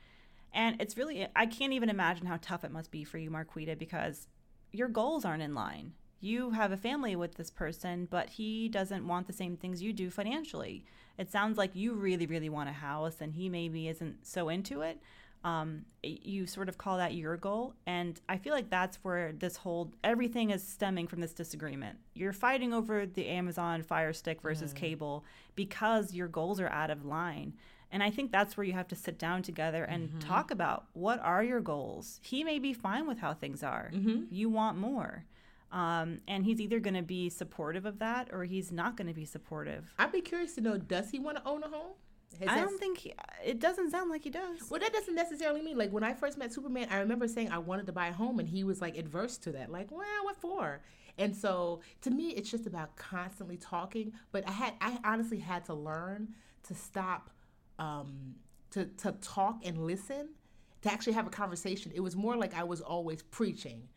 And it's really I can't even imagine how tough it must be for you Marquita because your goals aren't in line. You have a family with this person, but he doesn't want the same things you do financially. It sounds like you really, really want a house, and he maybe isn't so into it um, you sort of call that your goal. And I feel like that's where this whole everything is stemming from this disagreement. You're fighting over the Amazon Fire Stick versus cable because your goals are out of line. And I think that's where you have to sit down together and talk about what are your goals. He may be fine with how things are. You want more. Um, and he's either going to be supportive of that or he's not going to be supportive. I'd be curious to know does he want to own a home? Has I don't think he, it doesn't sound like he does. Well, that doesn't necessarily mean like when I first met Superman. I remember saying I wanted to buy a home, and he was like adverse to that. Like, well, what for? And so to me, it's just about constantly talking. But I had, I honestly had to learn to stop, um, to to talk and listen, to actually have a conversation. It was more like I was always preaching.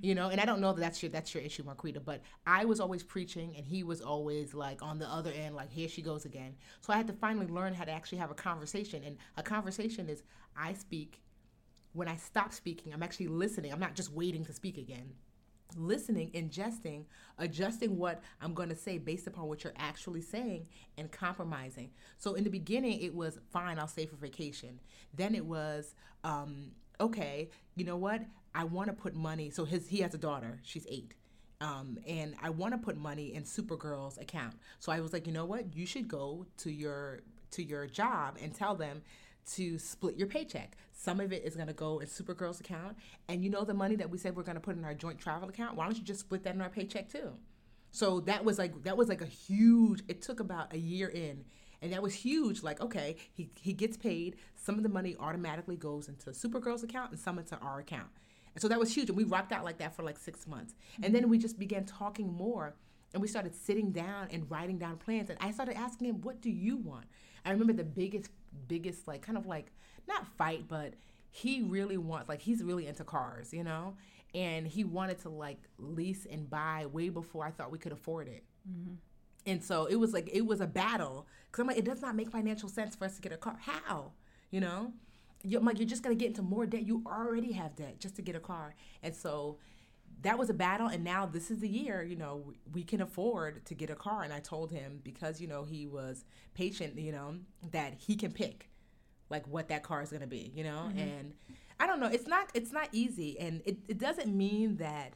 You know, and I don't know that that's your that's your issue, Marquita, but I was always preaching, and he was always like on the other end, like here she goes again. So I had to finally learn how to actually have a conversation, and a conversation is I speak. When I stop speaking, I'm actually listening. I'm not just waiting to speak again. Listening, ingesting, adjusting what I'm going to say based upon what you're actually saying, and compromising. So in the beginning, it was fine. I'll stay for vacation. Then it was um, okay. You know what? I want to put money. So his he has a daughter. She's eight. Um, and I want to put money in Supergirl's account. So I was like, you know what? You should go to your to your job and tell them to split your paycheck. Some of it is going to go in Supergirl's account, and you know the money that we said we're going to put in our joint travel account. Why don't you just split that in our paycheck too? So that was like that was like a huge. It took about a year in, and that was huge. Like okay, he he gets paid. Some of the money automatically goes into Supergirl's account, and some into our account. And so that was huge. And we rocked out like that for like six months. And then we just began talking more. And we started sitting down and writing down plans. And I started asking him, what do you want? I remember the biggest, biggest, like, kind of like, not fight, but he really wants, like, he's really into cars, you know? And he wanted to, like, lease and buy way before I thought we could afford it. Mm-hmm. And so it was like, it was a battle. Cause I'm like, it does not make financial sense for us to get a car. How? You know? You're, I'm like, you're just gonna get into more debt. You already have debt just to get a car. And so that was a battle. And now this is the year, you know, we, can afford to get a car. And I told him because, you know, he was patient, you know, that he can pick like what that car is gonna be, you know? Mm-hmm. And I don't know, it's not it's not easy. And it, it doesn't mean that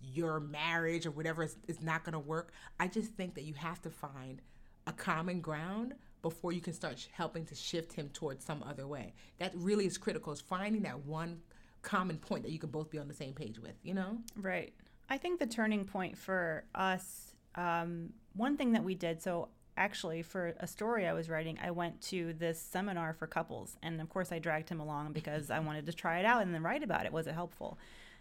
your marriage or whatever is, is not going to work. I just think that you have to find a common ground before you can start sh- helping to shift him towards some other way. That really is critical is finding that one common point that you could both be on the same page with, you know? Right. I think the turning point for us, um, one thing that we did, so actually for a story I was writing, I went to this seminar for couples. And of course, I dragged him along because I wanted to try it out and then write about it. Was it helpful?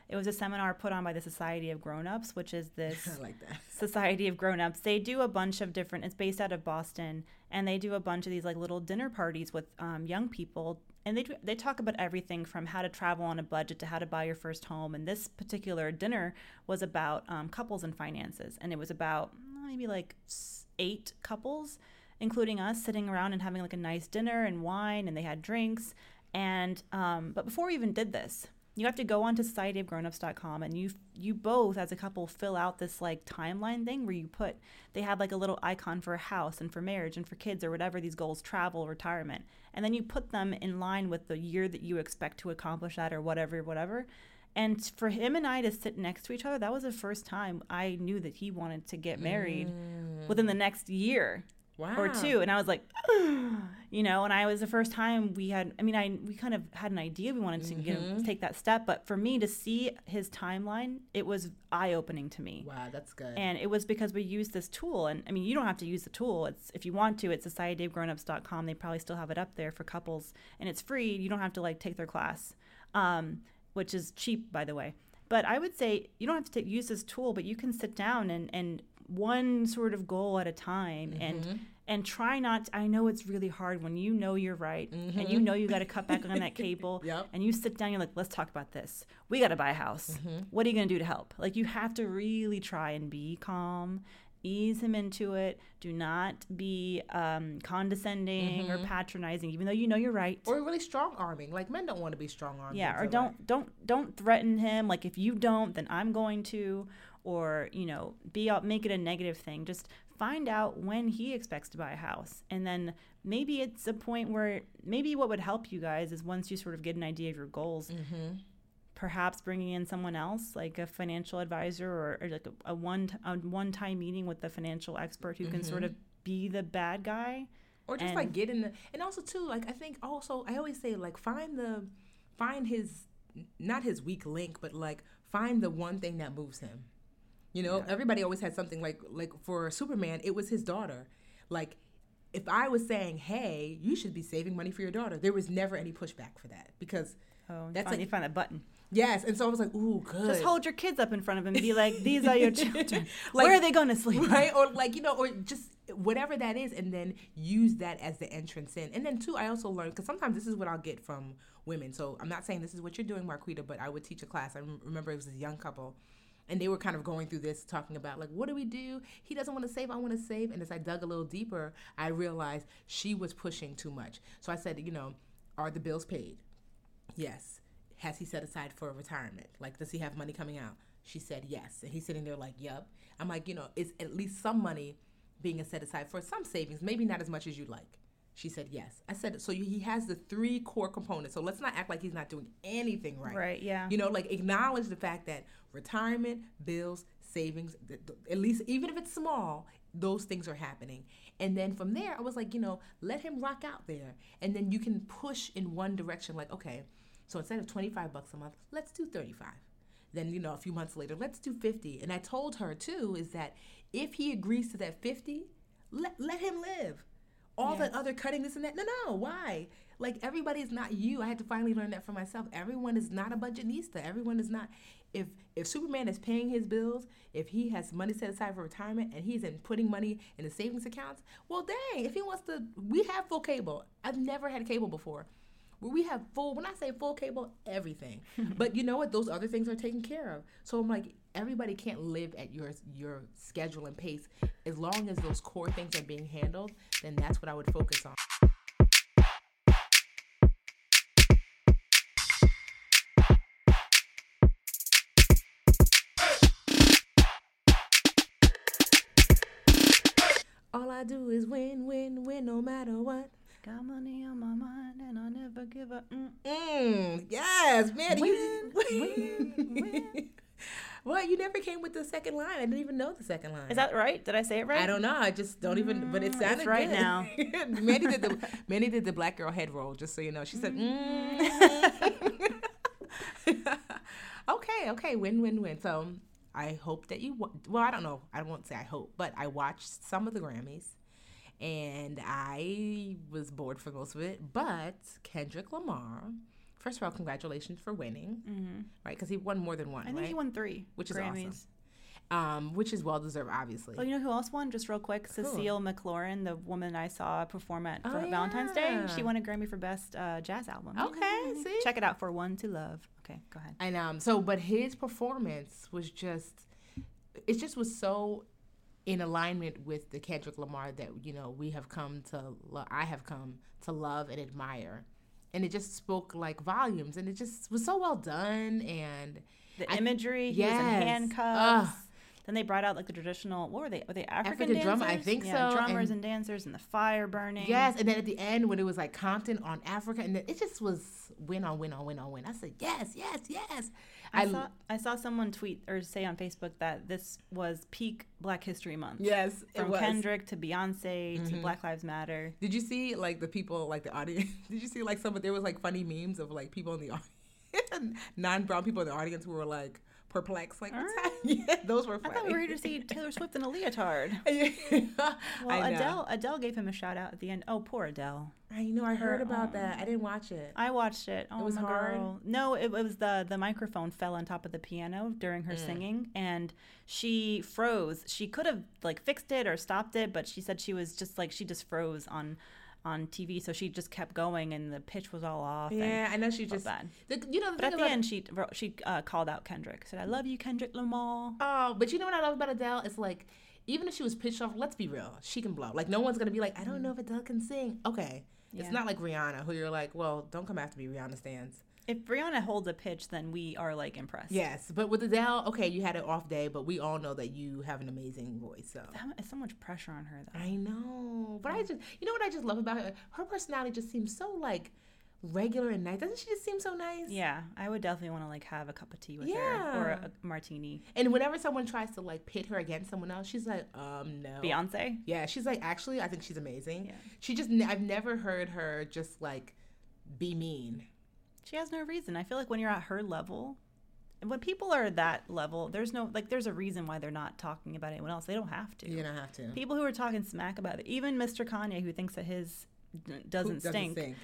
It was a seminar put on by the Society of Grown-ups, which is this like that. Society of Grown-ups. They do a bunch of different. It's based out of Boston, and they do a bunch of these like little dinner parties with um, young people, and they they talk about everything from how to travel on a budget to how to buy your first home. And this particular dinner was about um, couples and finances, and it was about maybe like eight couples, including us, sitting around and having like a nice dinner and wine, and they had drinks. And um, but before we even did this, you have to go onto societyofgrownups.com and you you both as a couple fill out this like timeline thing where you put they have like a little icon for a house and for marriage and for kids or whatever these goals travel retirement. And then you put them in line with the year that you expect to accomplish that or whatever whatever. And for him and I to sit next to each other that was the first time I knew that he wanted to get married mm. within the next year wow. or two. And I was like, you know, and I was the first time we had, I mean, I, we kind of had an idea we wanted to mm-hmm. you know, mm-hmm. take that step, but for me to see his timeline, it was eye opening to me. Wow, that's good. And it was because we used this tool. And I mean, you don't have to use the tool. It's, if you want to, it's societyofgrownups.com. They probably still have it up there for couples and it's free. You don't have to like take their class, um, which is cheap, by the way. But I would say you don't have to take, use this tool, but you can sit down and, and one sort of goal at a time mm-hmm. and and try not to, i know it's really hard when you know you're right mm-hmm. and you mm-hmm. know you got to cut back on that cable yep. and you sit down you're like let's talk about this we got to buy a house mm-hmm. what are you going to do to help like you have to really try and be calm ease him into it do not be um, condescending mm-hmm. or patronizing even though you know you're right or really strong arming like men don't want to be strong armed yeah or don't right. don't don't threaten him like if you don't then i'm going to or you know be out make it a negative thing just find out when he expects to buy a house and then maybe it's a point where maybe what would help you guys is once you sort of get an idea of your goals mm-hmm. perhaps bringing in someone else like a financial advisor or, or like a, a, one a one time meeting with the financial expert who mm-hmm. can sort of mm-hmm. be the bad guy or just and, like get in the and also too like i think also i always say like find the find his not his weak link but like find the one thing that moves him you know, yeah. everybody always had something like like for Superman, it was his daughter. Like if I was saying, "Hey, you should be saving money for your daughter," there was never any pushback for that because oh, that's like you find a button. Yes, and so I was like, "Ooh, good." Just hold your kids up in front of him and be like, "These are your children. like, Where are they going to sleep?" Right, or like you know, or just whatever that is, and then use that as the entrance in. And then too, I also learned because sometimes this is what I'll get from women. So I'm not saying this is what you're doing, Marquita, but I would teach a class. I remember it was a young couple and they were kind of going through this talking about like what do we do? He doesn't want to save i want to save. And as i dug a little deeper i realized she was pushing too much. So i said you know are the bills paid? Yes. Has he set aside for retirement? Like does he have money coming out? She said yes. And he's sitting there like yep i'm like you know it's at least some money being set aside for some savings maybe not as much as you like she said yes. I said so. He has the three core components. So let's not act like he's not doing anything right. Right. Yeah. You know, like acknowledge the fact that retirement, bills, savings, at least even if it's small, those things are happening. And then from there, I was like, you know, let him rock out there, and then you can push in one direction. Like, okay, so instead of twenty five bucks a month, let's do thirty five. Then you know, a few months later, let's do fifty. And I told her too is that if he agrees to that fifty, let let him live all yeah. that other cutting this and that. No, no, why? Like everybody is not you. I had to finally learn that for myself. Everyone is not a budgetnista. Everyone is not. If if Superman is paying his bills, if he has money set aside for retirement, and he's in putting money in the savings accounts, well, dang. If he wants to, we have full cable. I've never had cable before. Where we have full. When I say full cable, everything. but you know what? Those other things are taken care of. So I'm like, everybody can't live at your your schedule and pace. As long as those core things are being handled, then that's what I would focus on. All I do is win, win, win, no matter what. Got money on my mind and I never give up. Mm. Mm, yes, man. Win, you, win, win. Well, you never came with the second line. I didn't even know the second line. Is that right? Did I say it right? I don't know. I just don't even. But it mm, sounded it's right good. now. Mandy did the Mandy did the black girl head roll. Just so you know, she said. Mm. okay, okay, win, win, win. So I hope that you. wa- Well, I don't know. I won't say I hope, but I watched some of the Grammys, and I was bored for most of it. But Kendrick Lamar, first of all, congratulations for winning, hmm right? Because he won more than one, I think right? he won three, Which is Grammys. awesome. um, which is well deserved, obviously. Oh, you know who else won? Just real quick, Cecile McLorin, the woman I saw perform at for Oh, Valentine's Day. She won a Grammy for best uh, jazz album. Okay, see? check it out for One to Love. Okay, go ahead. And um, so, but his performance was just, it just was so in alignment with the Kendrick Lamar that you know we have come to, lo- I have come to love and admire, and it just spoke like volumes, and it just was so well done, and The I- imagery, he was in Yes. handcuffs. Ugh. Then they brought out like the traditional. What were they? Were they African, African drum-? I think yeah, so, Drummers and- and, dancers, and the fire burning. yes, and then at the end when it was like Compton on Africa, and then it just was win on win on win on win. I said yes, yes, yes. I, saw I saw someone tweet or say on Facebook that this was peak Black History Month. yes, From. Kendrick to Beyonce to Mhm. Black Lives Matter. Did you see like the people like the audience? Did you see like some of there was like funny memes of like people in the audience, non-brown people in the audience who were like perplexed, like Ah. yeah, those were I funny. thought we were here to see Taylor Swift in a leotard. well, Well, Adele Adele gave him a shout out at the end. Oh, poor Adele. I know. I heard her, about that. I didn't watch it. I watched it. Oh, was my hard? girl. No, it, it was the the microphone fell on top of the piano during her Mm. singing, and she froze. She could have like fixed it or stopped it, but she said she was just like she just froze on on TV, so she just kept going, and the pitch was all off. and yeah, I know she just. bad. The, you know the But at the end, she wrote- she uh, called out Kendrick. Said, "I love you, Kendrick Lamar." Oh, but you know what I love about Adele? It's like even if she was pitched off, let's be real, she can blow. Like no one's gonna be like, I don't know if Adele can sing. Okay, Yeah. it's not like Rihanna, who you're like, well, don't come after me, Rihanna stands. If Rihanna holds a pitch, then we are like impressed. Yes, but with Adele, okay, you had an off day, but we all know that you have an amazing voice. So That- It's so much pressure on her, though. I know, but I just, you know what I just love about her? Her personality just seems so like regular and nice. Doesn't she just seem so nice? Yeah, I would definitely want to like have a cup of tea with her or a martini. And whenever someone tries to like pit her against someone else, she's like, um, no. Beyonce. Yeah, she's like, actually, I think she's amazing. Yeah. She just, I've never heard her just like be mean. She has no reason. I feel like when you're at her level, when people are at that level, there's no like there's a reason why they're not talking about anyone else. They don't have to. You don't have to. People who are talking smack about it, even Mr. Kanye, who thinks that his d- Who doesn't, stink,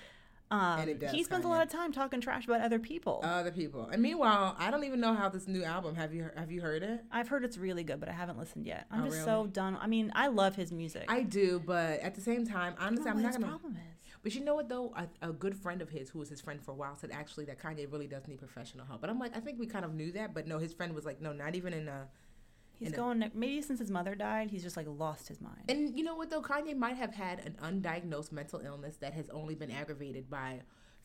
um, it does, he spends a lot of time talking trash about other people. Other people. And meanwhile, I don't even know how this new album. Have you have you heard it? I've heard it's really good, but I haven't listened yet. I'm Oh, just so really? done. I mean, I love his music. I do, but at the same time, honestly, I'm not gonna. problem is. But you know what though? A, a good friend of his, who was his friend for a while, said actually that Kanye really does need professional help. But I'm like, I think we kind of knew that, but no, his friend was like, no, not even in a. He's in a- going maybe since his mother died, he's just like lost his mind. And you know what though? Kanye might have had an undiagnosed mental illness that has only been aggravated by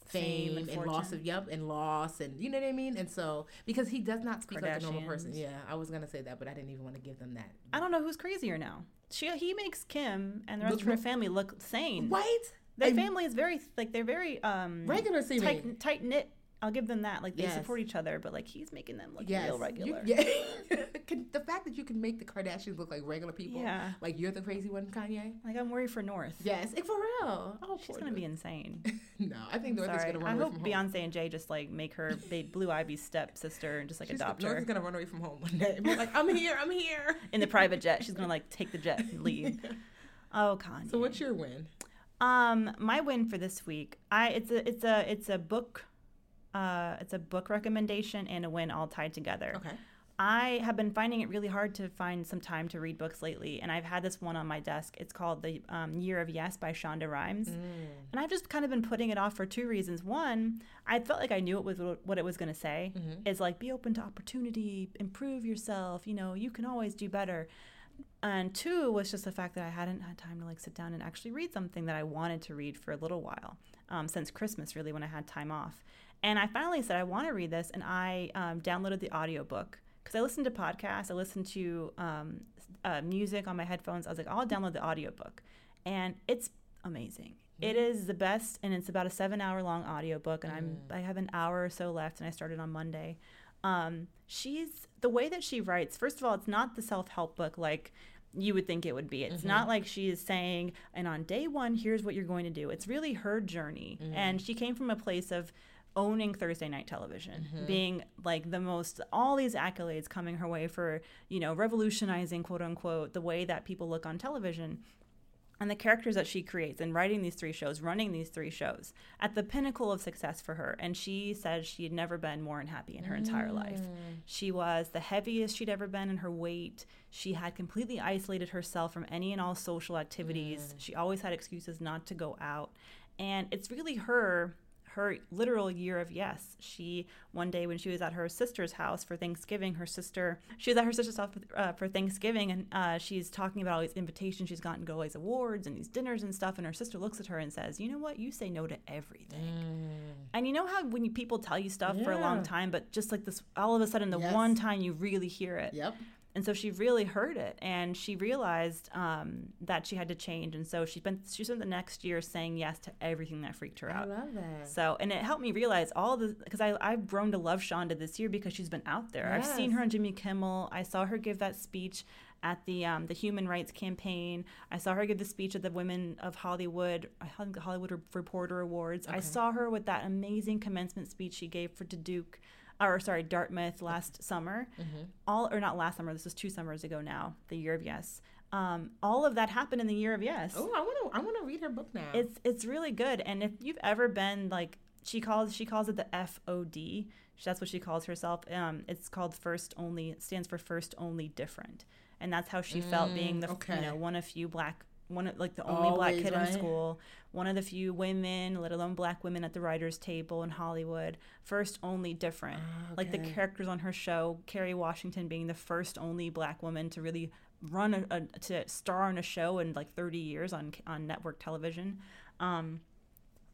fame, Fame and, and loss of yep and loss and you know what I mean. And so because he does not speak like a normal person. Yeah, I was gonna say that, but I didn't even want to give them that. I don't know who's crazier now. She he makes Kim and the rest Look- of her family look sane. Right? Their And family is very like they're very um regular seeming. tight tight knit. I'll give them that. Like they Yes. support each other, but like he's making them look Yes. real You- regular. yeah. The fact that you can make the Kardashians look like regular people. Yeah. Like you're the crazy one, Kanye. Like I'm worried for North. Yes, like, for real. Oh, She's gonna be insane. No, I think North is Sorry. gonna run I away hope from home. Beyonce and Jay just like make her they Blue Ivy's stepsister and just like She's, adopt North her is gonna run away from home one day. and be like, I'm here, I'm here. in the private jet. She's gonna like take the jet and leave. Oh, Kanye. So what's your win? Um, my win for this week, I it's a it's a it's a book, uh, it's a book recommendation and a win all tied together. Okay. I have been finding it really hard to find some time to read books lately, and I've had this one on my desk. It's called The um, Year of Yes by Shonda Rhimes, and I've just kind of been putting it off for two reasons. One, I felt like I knew it was what it was going to say. Is like be open to opportunity, improve yourself. You know, you can always do better and two was just the fact that I hadn't had time to like sit down and actually read something that I wanted to read for a little while um, since Christmas, really, when I had time off. And I finally said I want to read this, and I um, downloaded the audiobook because I listened to podcasts, I listened to um, uh, music on my headphones. I was like, I'll download the audiobook, and it's amazing. It is the best, and it's about a seven-hour long audiobook, and I'm I have an hour or so left, and I started on Monday um, she's the way that she writes first of all it's not the self-help book like you would think it would be. It's not like she is saying and on day one here's what you're going to do. It's really her journey. And she came from a place of owning Thursday night television, Mm-hmm. being like the most, all these accolades coming her way for, you know, revolutionizing, quote unquote, the way that people look on television and the characters that she creates and writing these three shows, running these three shows at the pinnacle of success for her. And she says she had never been more unhappy in her entire life. Mm. She was the heaviest she'd ever been in her weight. She had completely isolated herself from any and all social activities. Mm. She always had excuses not to go out. And it's really her her literal year of yes. She one day when she was at her sister's house for Thanksgiving, her sister she was at her sister's house uh, for Thanksgiving, and uh, she's talking about all these invitations she's gotten to go all these awards and these dinners and stuff. And her sister looks at her and says, "You know what? You say no to everything." And you know how when you, people tell you stuff for a long time, but just like this, all of a sudden, the Yes. one time you really hear it, Yep. And so she really heard it, and she realized um, that she had to change. And so she spent she spent the next year saying yes to everything that freaked her out I love that. So, and it helped me realize all the because I I've grown to love Shonda this year because she's been out there. I've seen her on Jimmy Kimmel. I saw her give that speech at the um, the Human Rights Campaign. I saw her give the speech at the Women of Hollywood I think the Hollywood Reporter Awards. I saw her with that amazing commencement speech she gave for Duke. Or sorry, Dartmouth last summer, all or not last summer. This was two summers ago now. The year of yes. Um, all of that happened in the year of yes Oh, I want to. I want to read her book now. it's it's really good and if you've ever been like she calls she calls it the fod that's what she calls herself um it's called first only it stands for first only different and that's how she felt being the okay. you know one of few black one of like the only black kid right? in school one of the few women let alone black women at the writers table in hollywood. First only different. Like the characters on her show Kerry Washington being the first only black woman to really run a, a to star in a show in like 30 years on on network television. Um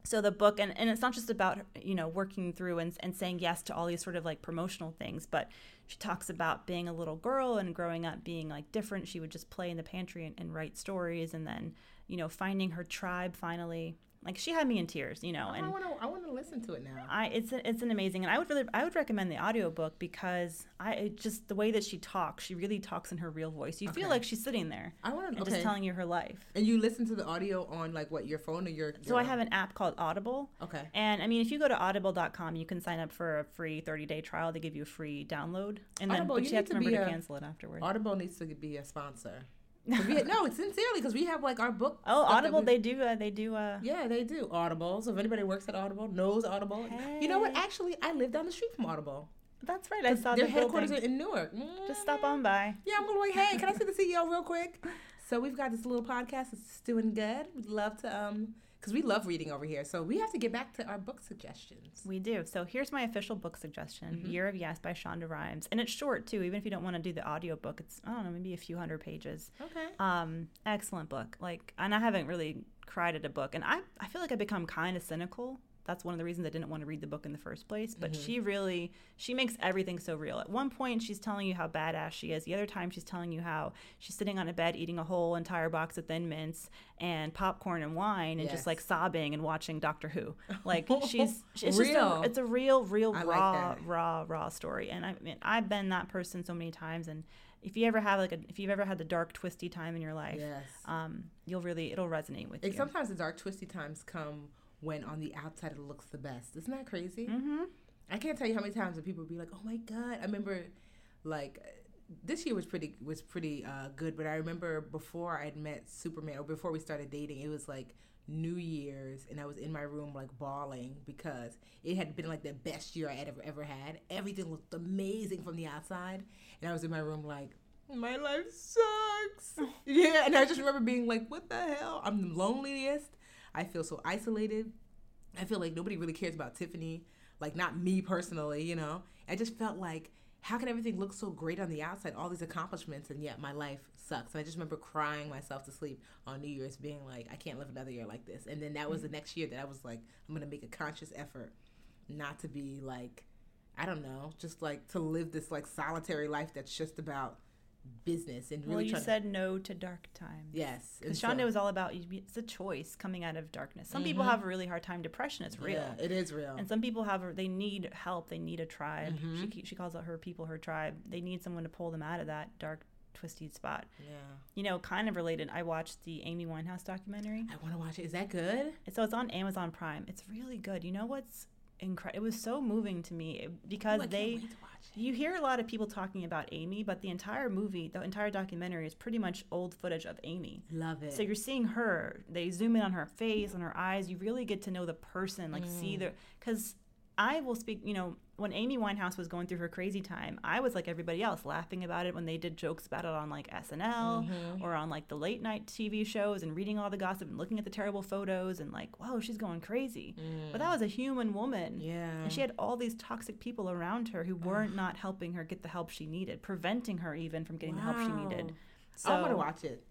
so the book and, and it's not just about you know working through and, and saying yes to all these sort of like promotional things but she talks about being a little girl and growing up being like different. She would just play in the pantry and, and write stories and then you know finding her tribe finally like she had me in tears you know and I want to. I want to listen to it now. I it's a, it's an amazing and I would really I would recommend the audiobook because I it just the way that she talks she really talks in her real voice you feel like she's sitting there I want to. Okay. just telling you her life and you listen to the audio on like what your phone or your. so I have an app called Audible Okay. And I mean, if you go to audible.com, you can sign up for a free 30 day trial. They give you a free download. And then Audible, but you you have to remember to a- cancel it afterward. Audible needs to be a sponsor. We, no, it's sincerely because we have like our book. oh, Audible, we- they do, uh, they do, uh, Yeah, they do Audible. So if anybody works at Audible, knows Audible. hey. You know what? Actually, I live down the street from Audible. that's right. I saw Their the headquarters building. in Newark. Just stop on by. Yeah, I'm gonna like, hey, can I see the CEO real quick? So we've got this little podcast. It's doing good. We'd love to, um, because we love reading over here. So we have to get back to our book suggestions. We do. So here's my official book suggestion Mm-hmm. Year of Yes by Shonda Rhimes. And it's short too, even if you don't want to do the audiobook. It's, I don't know, maybe a few hundred pages. Okay. Um, excellent book. Like, and I haven't really cried at a book, and I I feel like I've become kind of cynical. That's one of the reasons I didn't want to read the book in the first place. But she really she makes everything so real. At one point, she's telling you how badass she is. The other time, she's telling you how she's sitting on a bed eating a whole entire box of Thin Mints and popcorn and wine, and just like sobbing and watching Doctor Who. Like she's it's Real. a, it's a real real I raw that. raw raw story. And I mean I've been that person so many times and. If you ever have like a, if you've ever had the dark twisty time in your life, Yes. um, you'll really it'll resonate with Like you. sometimes the dark, twisty times come when on the outside it looks the best. Isn't that crazy? Mm-hmm. I can't tell you how many times that people would be like, "Oh my god!" I remember, like, this year was pretty was pretty uh, good. But I remember before I'd met Superman or before we started dating, it was like New Year's, and I was in my room like bawling because it had been like the best year I had ever ever had. Everything looked amazing from the outside, and I was in my room like. My life sucks. yeah, and I just remember being like, "What the hell? I'm the loneliest. I feel so isolated. I feel like nobody really cares about Tiffany, like not me personally, you know. I just felt like how can everything look so great on the outside, all these accomplishments, and yet my life sucks. And I just remember crying myself to sleep on New Year's, being like, I can't live another year like this. And then that was the mm. next year that I was like, I'm gonna make a conscious effort not to be like, I don't know, just like to live this like solitary life that's just about business and really well, you said no to dark times. yes. Because Shonda so- was all about it's a choice coming out of darkness. Some people have a really hard time. Depression is real. Yeah, it is real. And some people have, they need help. They need a tribe. Mm-hmm. She, she calls out her people her tribe. They need someone to pull them out of that dark, twisted spot. yeah. You know, kind of related. I watched the Amy Winehouse documentary. I want to watch it. Is that good? So it's on Amazon Prime. It's really good. You know what's incredible. It was so moving to me because Ooh, they. Wait to watch it. You hear a lot of people talking about Amy, but the entire movie, the entire documentary, is pretty much old footage of Amy. Love it. So you're seeing her. They zoom in on her face, on her eyes. You really get to know the person, like Mm. see the. Because I will speak. You know, when Amy Winehouse was going through her crazy time, I was like everybody else, laughing about it when they did jokes about it on like SNL Mm-hmm. or on like the late night TV shows, and reading all the gossip and looking at the terrible photos and like, wow, she's going crazy. But that was a human woman. Mm. Yeah. And she had all these toxic people around her who weren't not helping her get the help she needed, preventing her even from getting the help she needed. So I want to watch it.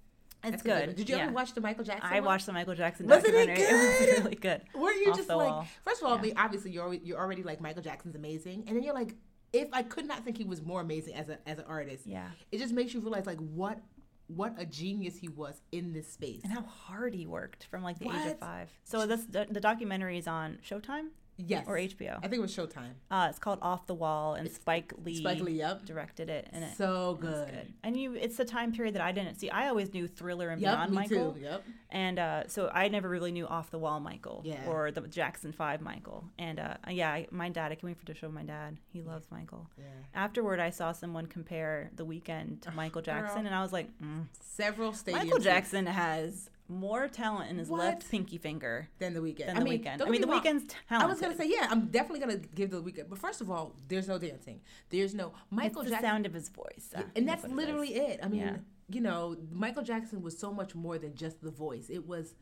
It's That's good. Did you yeah. ever watch the Michael Jackson? I one? watched the Michael Jackson Wasn't it documentary. It, was really good. Were you Off just like, wall. first of all, Yeah. Obviously you're already, you're already like Michael Jackson's amazing, and then you're like, if I could not think he was more amazing as a as an artist, Yeah. it just makes you realize like what what a genius he was in this space. And how hard he worked from like the age of five. So this the, the documentary is on Showtime Yes, or HBO. I think it was Showtime. Uh, it's called Off the Wall, and Spike Lee, Spike Lee, yep. directed it, and it, So it's good. good. And you, it's the time period that I didn't see. I always knew Thriller and Yep, Beyond me Michael, too. Yep. and uh, so I never really knew Off the Wall Michael Yeah. or the Jackson Five Michael. And uh, yeah, my dad, I can't wait for to show my dad. He loves Michael. Yeah. Afterward, I saw someone compare The Weeknd to Michael Jackson, girl. and I was like, mm. Several stadiums. Michael Jackson has more talent in his left pinky finger than the Weeknd. than I the mean, Weeknd. I mean, the wrong. Weeknd's I was gonna say, yeah, I'm definitely gonna give the Weeknd. But first of all, there's no dancing. There's no it's Michael the Jackson. sound of his voice, uh, and that's that's what literally it. I mean, Yeah. you know, Michael Jackson was so much more than just the voice. It was,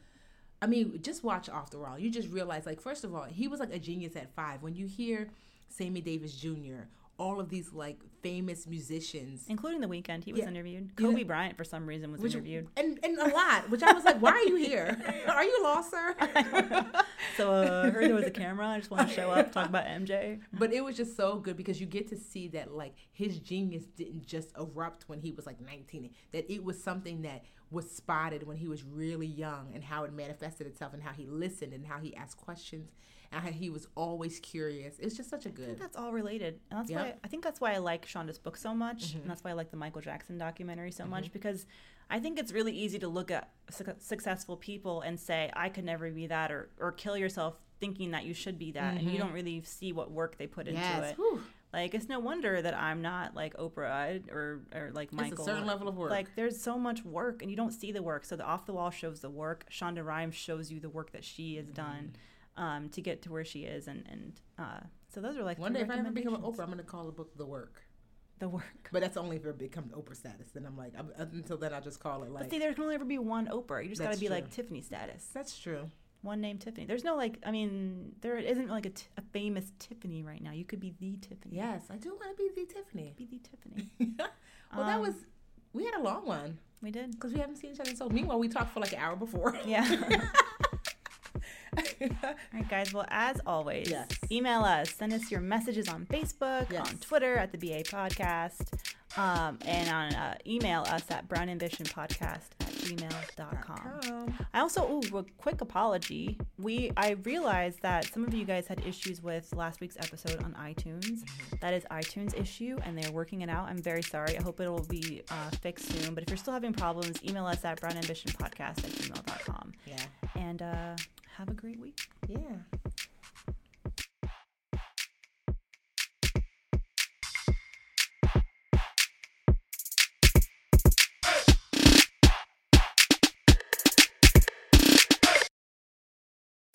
I mean, just watch Off the Wall. You just realize, like, first of all, he was like a genius at five. When you hear Sammy Davis Jr., all of these like famous musicians, including the Weeknd. He was Yeah. interviewed. Kobe Bryant, for some reason, was which interviewed. and and a lot, which I was like, why are you here? are you lost, sir? So uh, I heard there was a camera. I just want to show up, talk about MJ. But it was just so good because you get to see that like his genius didn't just erupt when he was like 19. That it was something that was spotted when he was really young and how it manifested itself and how he listened and how he asked questions and how he was always curious. It's just such a I think good. that's all related, and that's Yep. why I think that's why I like Shonda's book so much, mm-hmm. and that's why I like the Michael Jackson documentary so much mm-hmm. because I think it's really easy to look at su- successful people and say I could never be that, or or kill yourself thinking that you should be that, and you mm-hmm. don't really see what work they put into it. Whew. Like it's no wonder that I'm not like Oprah or or like Michael. It's a certain level of work. Like there's so much work, and you don't see the work. So the off the wall shows the work. Shonda Rhimes shows you the work that she has done Mm. Um, to get to where she is, and and uh, so those are like One day, if I ever become an Oprah, I'm going to call the book The Work. the work. But that's only if I become Oprah status. Then I'm like, I'm, until then, I'll just call it like. But see, there can only ever be one Oprah. You just got to be like. Tiffany status. that's true. One name Tiffany. There's no like. I mean, there isn't like a, t- a famous Tiffany right now. You could be the Tiffany. Yes, I do want to be the Tiffany. Be the Tiffany. well, that Um, was. We had a long one We did. because we haven't seen each other. So meanwhile, we talked for like an hour before. Yeah. All right, guys. Well, as always, Yes. email us. Send us your messages on Facebook, Yes. on Twitter at the BA Podcast, um, and on uh, email us at brownambitionpodcast at gmail.com. I also, ooh, a quick apology. We I realized that some of you guys had issues with last week's episode on iTunes. That is iTunes issue, and they're working it out. I'm very sorry. I hope it will be uh, fixed soon. But if you're still having problems, email us at brownambitionpodcast at gmail.com. yeah. And uh, have a great week. Yeah.